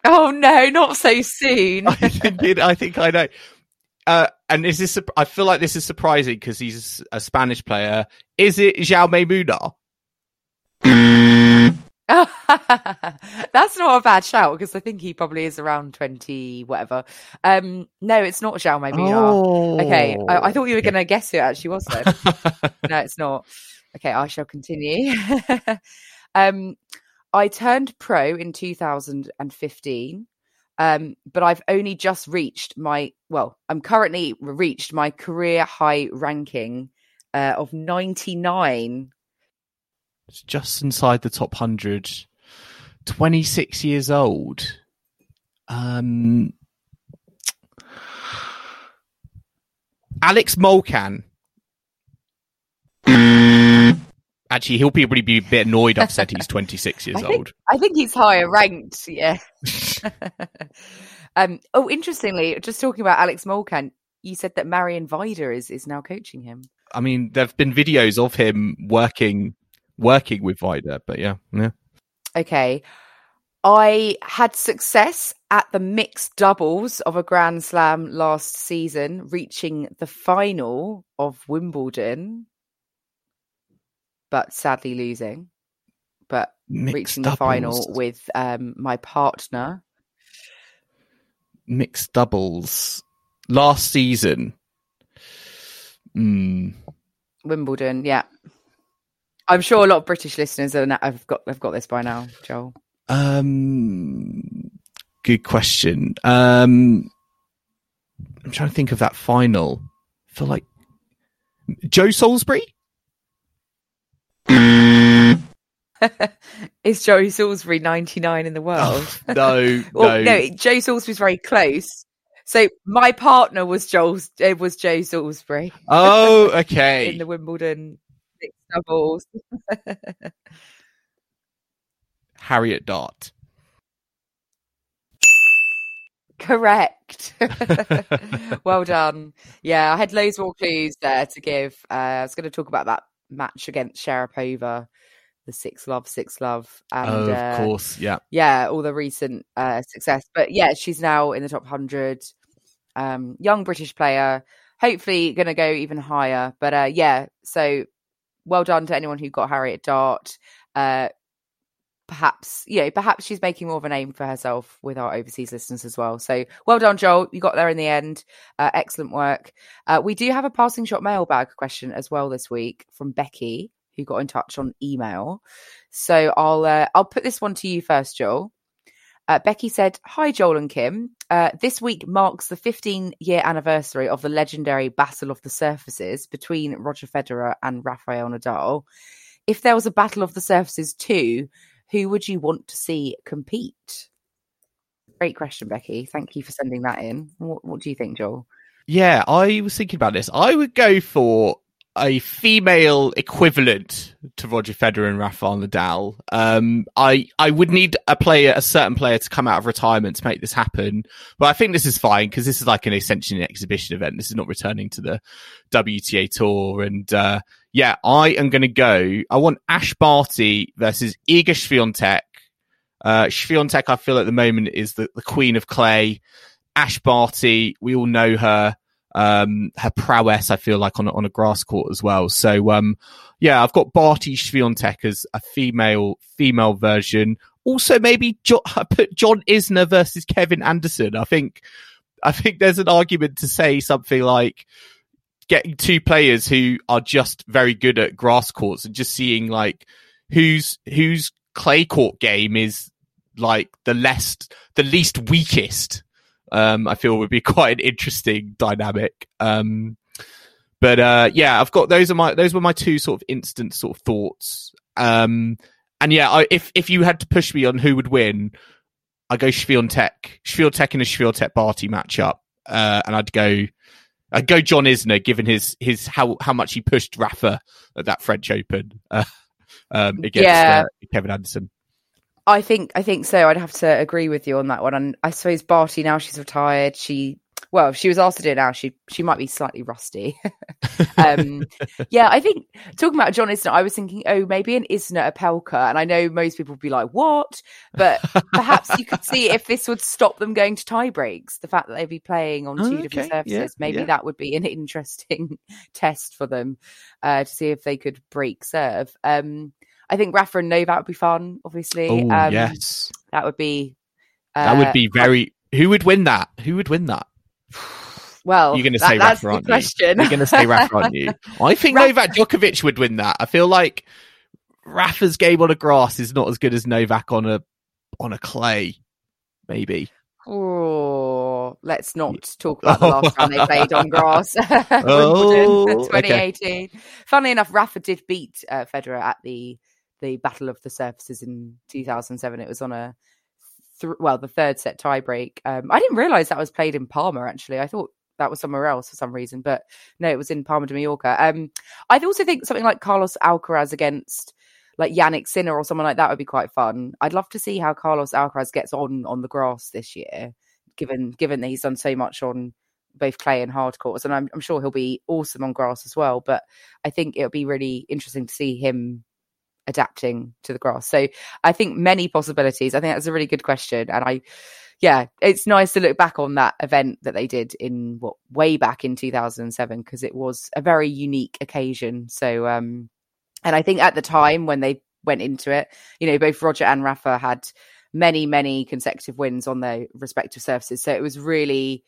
Oh no, not so soon. I think it, I think I know. Uh, and is this? I feel like this is surprising because he's a Spanish player. Is it Jaume Munar? That's not a bad shout because I think he probably is around 20, whatever. Um, no, it's not Jaume Munar. Okay, I, I thought you were going to guess who it actually was then. no, it's not. Okay, I shall continue. um, I turned pro in 2015, um, but I've only just reached my, well, I'm currently reached my career high ranking uh, of 99. It's just inside the top hundred. Twenty six years old. Um, Alex Molcan. Actually, he'll probably be a bit annoyed. I've said he's twenty six years I think, old. I think he's higher ranked. Yeah. um. Oh, interestingly, just talking about Alex Molcan, you said that Marian Vajda is is now coaching him. I mean, there've been videos of him working working with Vajda, but yeah, yeah. Okay. I had success at the mixed doubles of a Grand Slam last season, reaching the final of Wimbledon, but sadly losing. But Mixed reaching the final with um, my partner. mixed doubles last season. Hmm. Wimbledon, yeah. I'm sure a lot of British listeners are, have got have got this by now, Joel. Um, good question. Um, I'm trying to think of that final. I feel like Joe Salisbury. Is Joe Salisbury 99 in the world? no, well, no. no, Joe Salisbury's very close. So my partner was Joel. It was Joe Salisbury Oh, okay. in the Wimbledon mixed doubles. Harriet Dart. Correct. well done. Yeah, I had loads more clues there to give. Uh, I was going to talk about that match against Sharapova, the six love, six love, and oh, uh, of course. Yeah. yeah, all the recent uh, success. But yeah, she's now in the top hundred. Um, young British player, hopefully going to go even higher. But uh, yeah, so well done to anyone who got Harriet Dart. Uh, perhaps you know, perhaps she's making more of a name for herself with our overseas listeners as well. So well done, Joel. You got there in the end. Uh, excellent work. Uh, we do have a passing shot mailbag question as well this week from Becky, who got in touch on email. So I'll uh, I'll put this one to you first, Joel. Uh, Becky said, Hi, Joel and Kim. Uh, this week marks the 15 year anniversary of the legendary Battle of the Surfaces between Roger Federer and Rafael Nadal. If there was a Battle of the Surfaces too, who would you want to see compete? Great question, Becky. Thank you for sending that in. What, what do you think, Joel? Yeah, I was thinking about this. I would go for a female equivalent to Roger Federer and Rafael Nadal. Um, I I would need a player, a certain player, to come out of retirement to make this happen. But I think this is fine because this is like an essentially an exhibition event. This is not returning to the WTA tour. And uh, yeah, I am going to go. I want Ash Barty versus Iga Swiatek. Uh, Swiatek, I feel at the moment is the, the queen of clay. Ash Barty, we all know her. Um, her prowess. I feel like on on a grass court as well. So um, yeah, I've got Barty Swiatek as a female female version. Also, maybe jo- I put John Isner versus Kevin Anderson. I think I think there's an argument to say something like getting two players who are just very good at grass courts and just seeing like whose whose clay court game is like the less the least weakest um i feel would be quite an interesting dynamic um but uh yeah i've got those are my those were my two sort of instant sort of thoughts um and yeah I, if if you had to push me on who would win i go Swiatek Swiatek in a Swiatek Barty matchup uh and i'd go I'd go John Isner, given his his how how much he pushed Rafa at that French Open uh, um, against Yeah. uh, Kevin Anderson. I think I think so. I'd have to agree with you on that one. And I suppose Barty now she's retired. She well, if she was asked to do it now, she she might be slightly rusty. um, yeah, I think talking about John Isner, I was thinking, oh, maybe an Isner Opelka, and I know most people would be like, what? But perhaps you could see if this would stop them going to tie breaks. The fact that they'd be playing on two Oh, different okay. Yeah, surfaces, maybe yeah. that would be an interesting test for them uh, to see if they could break serve. Um, I think Rafa and Novak would be fun. Obviously, Oh um, yes, that would be. that uh, would be very. Who would win that? Who would win that? well. You're going to say that's Rafa, the aren't you? question. You're going to say Rafa, aren't you? I think Rafa- Novak Djokovic would win that. I feel like Rafa's game on a grass is not as good as Novak on a on a clay. Maybe. Oh, let's not talk about the last time they played on grass. Oh, Wimbledon, okay. 2018. Funnily enough, Rafa did beat uh, Federer at the the Battle of the Surfaces in 2007. It was on a th- well, the third set tiebreak. Um, I didn't realize that was played in Palma. Actually, I thought that was somewhere else for some reason, but no, it was in Palma de Mallorca. Um, I'd also think something like Carlos Alcaraz against like Jannik Sinner or someone like that would be quite fun. I'd love to see how Carlos Alcaraz gets on on the grass this year, given given that he's done so much on both clay and hard courts, and I'm, I'm sure he'll be awesome on grass as well. But I think it'll be really interesting to see him adapting to the grass. So I think many possibilities. I think that's a really good question, and I. Yeah, it's nice to look back on that event that they did in what way back in 2007 because it was a very unique occasion. So, um, and I think at the time when they went into it, you know, both Roger and Rafa had many, many consecutive wins on their respective surfaces. So it was really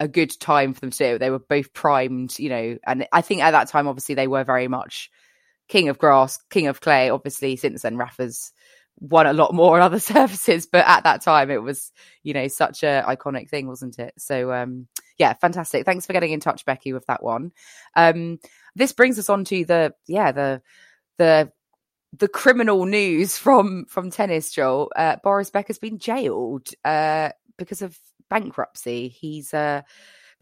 a good time for them to do. They were both primed, you know, and I think at that time, obviously, they were very much king of grass, king of clay. Obviously, since then, Rafa's won a lot more on other surfaces, but at that time, it was, you know, such a iconic thing, wasn't it? So, um, yeah, fantastic. Thanks for getting in touch, Becky, with that one. Um, this brings us on to the, yeah, the, the, the criminal news from from tennis, Joel. Uh, Boris Becker has been jailed uh, because of bankruptcy. He's uh,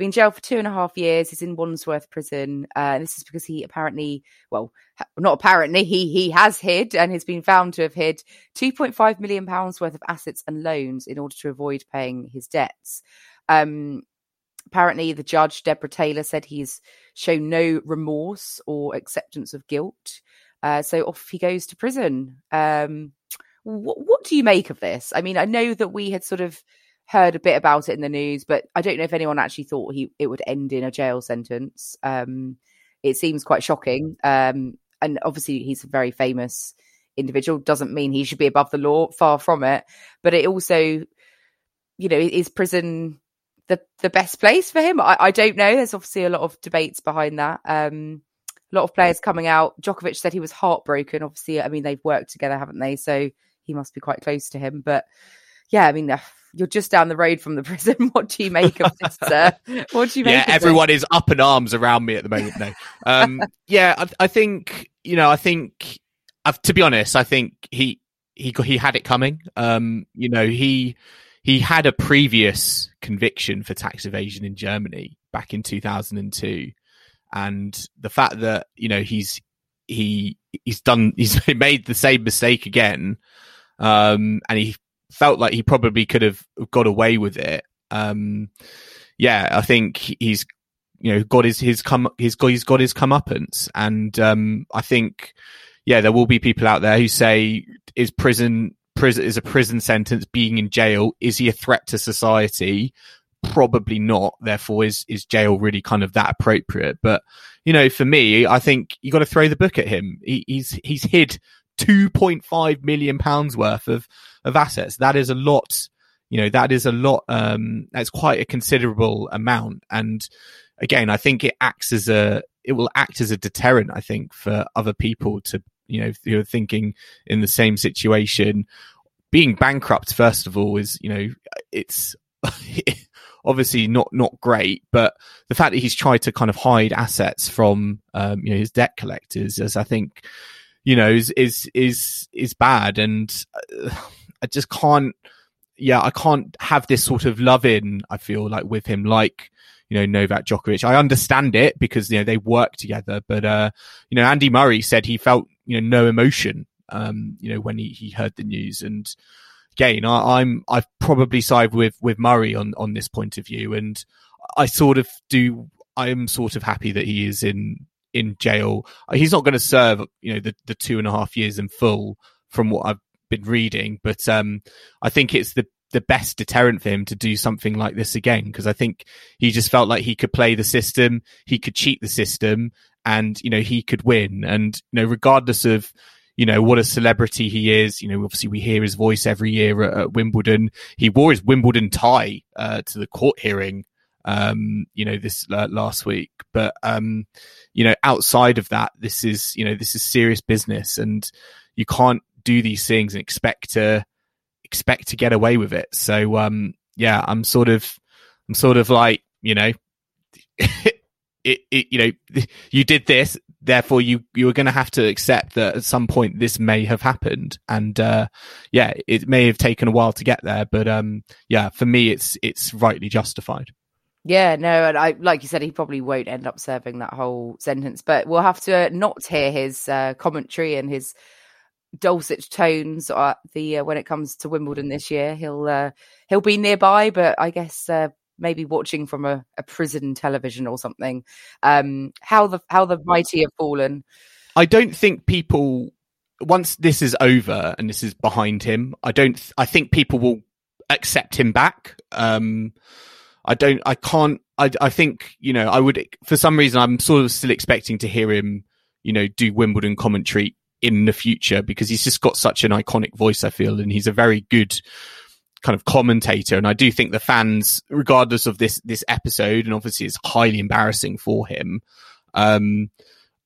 been jailed for two and a half years. He's in Wandsworth prison. Uh, this is because he apparently, well, ha- not apparently, he he has hid and has been found to have hid 2.5 million pounds worth of assets and loans in order to avoid paying his debts. Um, apparently, the judge Deborah Taylor said he's shown no remorse or acceptance of guilt. Uh, so off he goes to prison. Um, what, what do you make of this? I mean, I know that we had sort of heard a bit about it in the news, but I don't know if anyone actually thought he it would end in a jail sentence. Um, it seems quite shocking, um, and obviously he's a very famous individual. Doesn't mean he should be above the law. Far from it. But it also, you know, is prison the the best place for him? I, I don't know. There's obviously a lot of debates behind that. Um, a lot of players coming out. Djokovic said he was heartbroken. Obviously, I mean they've worked together, haven't they? So he must be quite close to him. But yeah, I mean, uh, you're just down the road from the prison. What do you make of this, sir? What do you make? yeah, of this? everyone is up in arms around me at the moment. No, um, yeah, I, I think you know, I think, i to be honest, I think he he he had it coming. Um, you know, he he had a previous conviction for tax evasion in Germany back in 2002, and the fact that you know he's he he's done he's made the same mistake again, um, and he felt like he probably could have got away with it. Um, yeah, I think he's you know got his his come he's got he's got his comeuppance, and um, I think yeah there will be people out there who say is prison prison is a prison sentence being in jail is he a threat to society? probably not. Therefore, is is jail really kind of that appropriate? But you know, for me, I think you got to throw the book at him. He, he's he's hid two point five million pounds worth of of assets. That is a lot. You know, that is a lot. Um, that's quite a considerable amount. And again, I think it acts as a it will act as a deterrent. I think for other people to you know who are thinking in the same situation. Being bankrupt, first of all, is you know it's obviously not not great, but the fact that he's tried to kind of hide assets from um, you know his debt collectors, as I think you know is is is is bad, and uh, I just can't. Yeah, I can't have this sort of love in. I feel like with him, like you know Novak Djokovic. I understand it because you know they work together, but uh, you know Andy Murray said he felt you know no emotion um, you know when he he heard the news and again, I, am I've probably side with with Murray on on this point of view, and I sort of do. I am sort of happy that he is in in jail. He's not going to serve, you know, the the two and a half years in full from what I've been reading, but um, I think it's the the best deterrent for him to do something like this again because I think he just felt like he could play the system, he could cheat the system, and you know he could win. And you know, regardless of you know, what a celebrity he is. You know, obviously we hear his voice every year at, at Wimbledon. He wore his Wimbledon tie uh, to the court hearing, um, you know, this uh, last week. But, um, you know, outside of that, this is, you know, this is serious business and you can't do these things and expect to, expect to get away with it. So, um, yeah, I'm sort of, I'm sort of like, you know, it, it, you know, you did this, therefore you you are going to have to accept that at some point this may have happened, and uh, yeah, it may have taken a while to get there, but um, yeah, for me, it's it's rightly justified. Yeah, no, and I like you said, he probably won't end up serving that whole sentence, but we'll have to not hear his uh, commentary and his dulcet tones at the uh, when it comes to Wimbledon this year. He'll uh, he'll be nearby, but I guess uh, maybe watching from a, a prison television or something. Um, how the how the mighty have fallen. I don't think people once this is over and this is behind him. I don't. I think people will accept him back. Um, I don't. I can't. I. I think you know. I would. For some reason, I'm sort of still expecting to hear him. You know, do Wimbledon commentary in the future because he's just got such an iconic voice. I feel, and he's a very good kind of commentator. And I do think the fans, regardless of this, this episode, and obviously it's highly embarrassing for him. Um,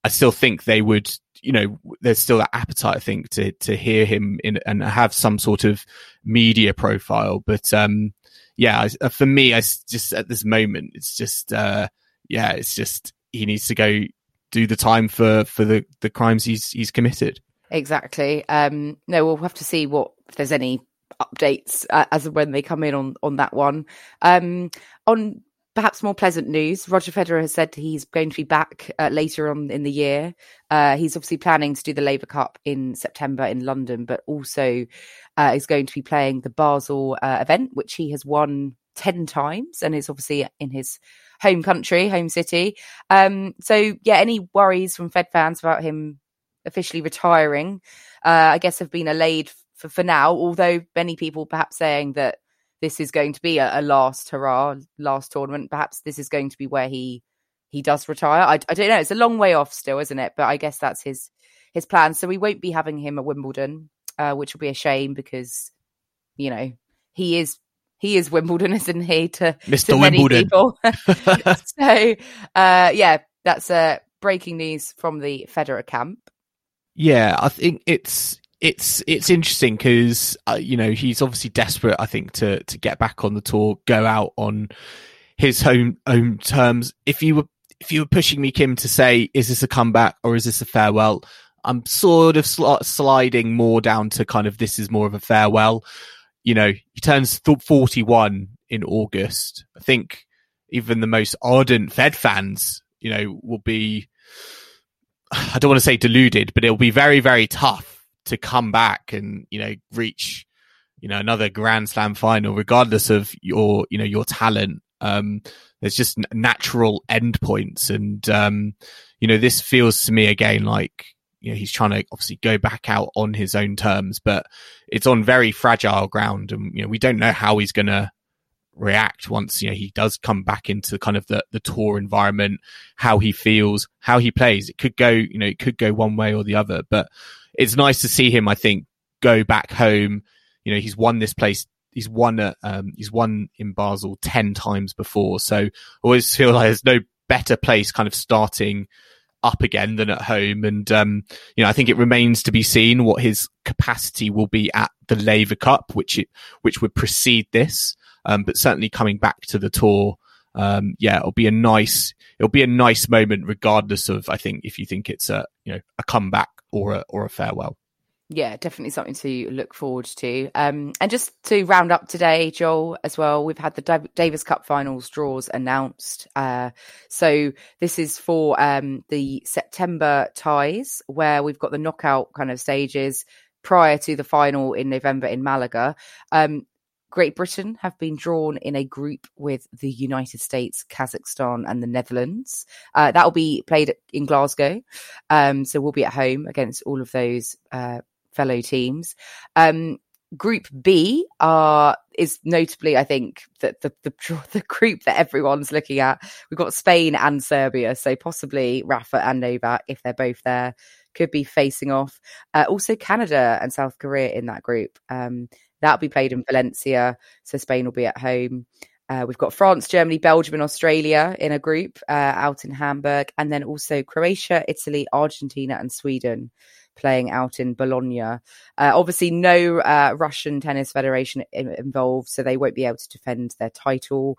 I still think they would, you know, there's still that appetite, I think, to, to hear him in and have some sort of media profile. But, um, yeah, uh, for me, I just, at this moment, it's just, uh, yeah, it's just, he needs to go do the time for, for the, the crimes he's, he's committed. Exactly. Um, no, we'll have to see what, if there's any updates uh, as when they come in on on that one. Um, on perhaps more pleasant news, Roger Federer has said he's going to be back uh, later on in the year. Uh, he's obviously planning to do the Laver Cup in September in London, but also uh, is going to be playing the Basel uh, event, which he has won 10 times and is obviously in his home country, home city. Um, so, yeah, any worries from Fed fans about him officially retiring, uh, I guess, have been allayed for, for now, although many people perhaps saying that this is going to be a, a, last hurrah, last tournament. Perhaps this is going to be where he he does retire. I, I don't know. It's a long way off still, isn't it? But I guess that's his his plan. So we won't be having him at Wimbledon, uh, which will be a shame because you know he is he is Wimbledon, isn't he? To Mr. To Wimbledon. so uh, yeah, that's uh, breaking news from the Federer camp. Yeah, I think it's it's it's interesting because uh, you know he's obviously desperate. I think to to get back on the tour, go out on his home own terms. If you were if you were pushing me, Kim, to say is this a comeback or is this a farewell? I'm sort of sl- sliding more down to kind of this is more of a farewell. You know, he turns 41 in August. I think even the most ardent Fed fans, you know, will be. I don't want to say deluded, but it'll be very, very tough to come back and you know reach you know another Grand Slam final, regardless of your you know your talent. Um, there's just natural endpoints, and um, you know this feels to me again like you know he's trying to obviously go back out on his own terms, but it's on very fragile ground, and you know we don't know how he's gonna react once you know he does come back into kind of the the tour environment, how he feels, how he plays. It could go, you know, it could go one way or the other, but it's nice to see him. I think go back home. You know, he's won this place. He's won at, um, he's won in Basel 10 times before. So always feel like there's no better place kind of starting up again than at home. And, um, you know, I think it remains to be seen what his capacity will be at the Laver Cup, which it, which would precede this. Um, but certainly coming back to the tour, um, yeah, it'll be a nice, it'll be a nice moment, regardless of, I think, if you think it's a, you know, a comeback or a, or a farewell yeah, definitely something to look forward to. Um, and just to round up today, Joel, as well, we've had the Davis Cup finals draws announced. Uh, so this is for um, the September ties, where we've got the knockout kind of stages prior to the final in November in Malaga. Um, Great Britain have been drawn in a group with the United States, Kazakhstan, and the Netherlands. Uh, that will be played in Glasgow. Um, so we'll be at home against all of those uh, fellow teams. Um, Group B are is notably, I think, that the, the the group that everyone's looking at. We've got Spain and Serbia, so possibly Rafa and Novak, if they're both there, could be facing off. Uh, also, Canada and South Korea in that group. Um, that'll be played in Valencia, so Spain will be at home. Uh, we've got France, Germany, Belgium, and Australia in a group uh, out in Hamburg, and then also Croatia, Italy, Argentina, and Sweden playing out in Bologna. Uh, obviously, no uh, Russian Tennis Federation involved, so they won't be able to defend their title.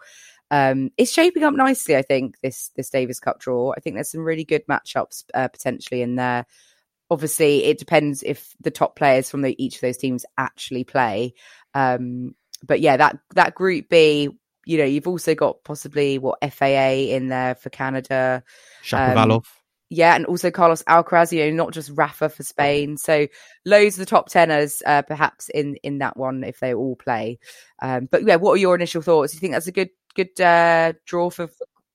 Um, it's shaping up nicely, I think. This this Davis Cup draw. I think there's some really good matchups uh, potentially in there. Obviously, it depends if the top players from the, each of those teams actually play. Um, but yeah, that that Group B, you know, you've also got possibly what FAA in there for Canada. Shapovalov. Um, yeah, and also Carlos Alcaraz, you know, not just Rafa for Spain. So loads of the top tenors, uh, perhaps in in that one if they all play. Um, but yeah, what are your initial thoughts? Do you think that's a good good uh, draw for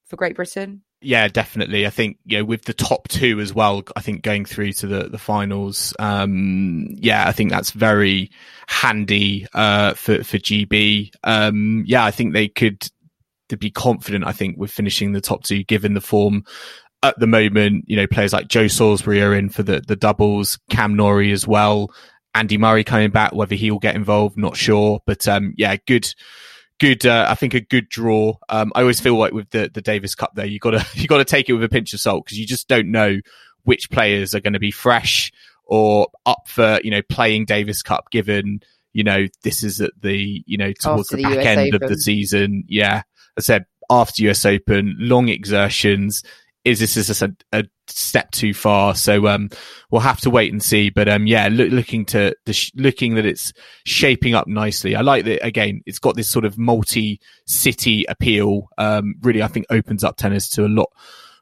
for Great Britain? Yeah, definitely. I think you know with the top two as well. I think going through to the the finals. Um, yeah, I think that's very handy uh, for for GB. Um, yeah, I think they could to be confident, I think, with finishing the top two, given the form at the moment, you know, players like Joe Salisbury are in for the, the doubles, Cam Norrie as well. Andy Murray coming back, whether he will get involved, not sure. But um, yeah, good, good. Uh, I think a good draw. Um, I always feel like with the the Davis Cup, there you gotta you gotta take it with a pinch of salt because you just don't know which players are going to be fresh or up for you know playing Davis Cup. Given you know this is at the you know towards after the, back end Open. of the season. Yeah, I said after US Open, long exertions is this is a, a, step too far? So um, we'll have to wait and see. But um, yeah, look, looking to sh- looking that it's shaping up nicely. I like that again. It's got this sort of multi-city appeal. Um, really, I think opens up tennis to a lot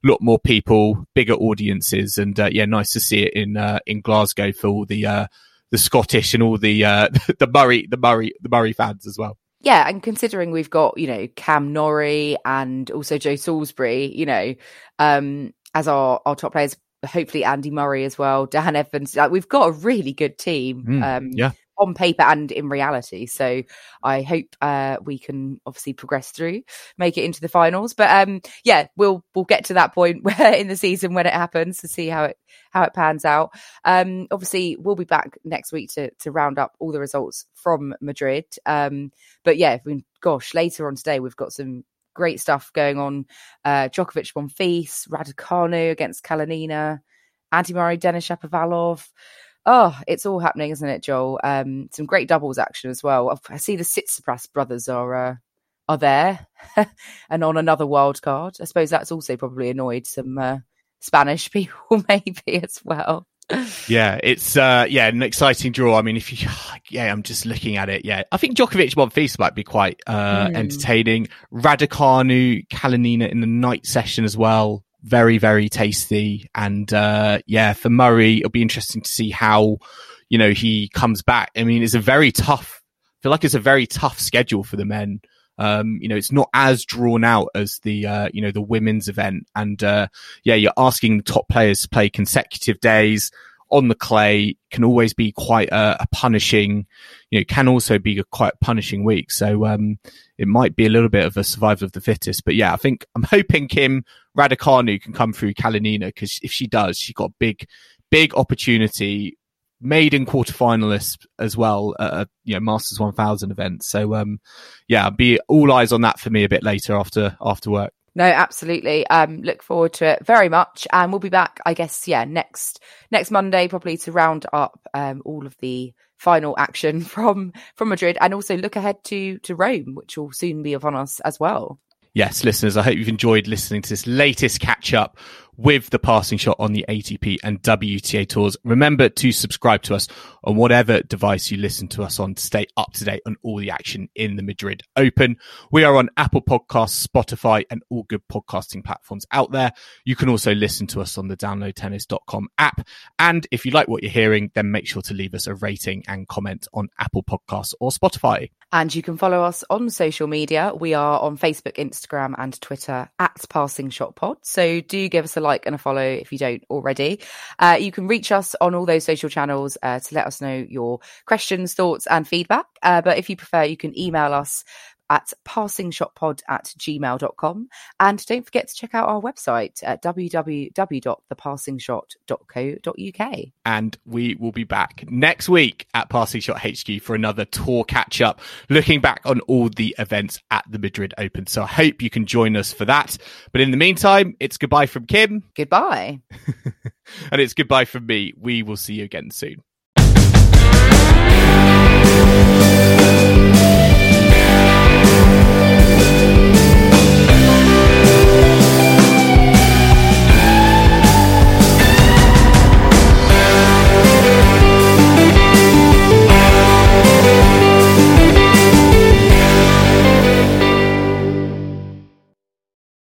lot more people, bigger audiences, and uh, yeah, nice to see it in uh, in Glasgow for all the uh, the Scottish and all the uh, the Murray the Murray the Murray fans as well yeah, and considering we've got, you know, Cam Norrie and also Joe Salisbury, you know, um, as our, our top players, hopefully Andy Murray as well, Dan Evans, like we've got a really good team. Mm, um, yeah. On paper and in reality, so I hope uh, we can obviously progress through, make it into the finals. But um, yeah, we'll we'll get to that point where in the season when it happens to see how it how it pans out. Um, obviously, we'll be back next week to to round up all the results from Madrid. Um, but yeah, gosh, later on today we've got some great stuff going on. Uh, Djokovic, Monfils, Raducanu against Kalinina, Andy Murray, Denis Shapovalov. Oh, it's all happening, isn't it, Joel? Um, some great doubles action as well. I see the Tsitsipas brothers are uh, are there and on another wild card. I suppose that's also probably annoyed some uh, Spanish people, maybe as well. Yeah, it's uh yeah, an exciting draw. I mean, if you yeah, I'm just looking at it. Yeah, I think Djokovic Monfils might be quite uh Mm. entertaining. Raducanu, Kalinina in the night session as well. Very, very tasty. And uh yeah, for Murray, it'll be interesting to see how, you know, he comes back. I mean, it's a very tough I feel like it's a very tough schedule for the men. Um, you know, it's not as drawn out as the, uh, you know, the women's event. And, uh, yeah, you're asking top players to play consecutive days on the clay can always be quite a, a punishing, you know, can also be a quite punishing week. So, um, it might be a little bit of a survival of the fittest. But yeah, I think I'm hoping Kim Raducanu can come through Kalinina because if she does, she's got big, big opportunity maiden quarterfinalist as well at a you know Masters 1000 event. So um yeah, be all eyes on that for me a bit later after after work. No, absolutely. Um, look forward to it very much, and we'll be back. I guess, yeah, next next Monday probably to round up um, all of the final action from from Madrid, and also look ahead to to Rome, which will soon be upon us as well. Yes, listeners, I hope you've enjoyed listening to this latest catch up with the passing shot on the ATP and WTA tours. Remember to subscribe to us on whatever device you listen to us on to stay up to date on all the action in the Madrid Open. We are on Apple Podcasts, Spotify, and all good podcasting platforms out there. You can also listen to us on the downloadtennis.com app. And if you like what you're hearing, then make sure to leave us a rating and comment on Apple Podcasts or Spotify. And you can follow us on social media. We are on Facebook, Instagram, and Twitter at Passing Shot Pod. So do give us a like and a follow if you don't already. Uh, you can reach us on all those social channels uh, to let us know your questions, thoughts, and feedback. Uh, but if you prefer, you can email us at passingshotpod at gmail.com. And don't forget to check out our website at www.thepassingshot.co.uk. And we will be back next week at Passing Shot HQ for another tour catch up, looking back on all the events at the Madrid Open. So I hope you can join us for that. But in the meantime, it's goodbye from Kim. Goodbye. and it's goodbye from me. We will see you again soon.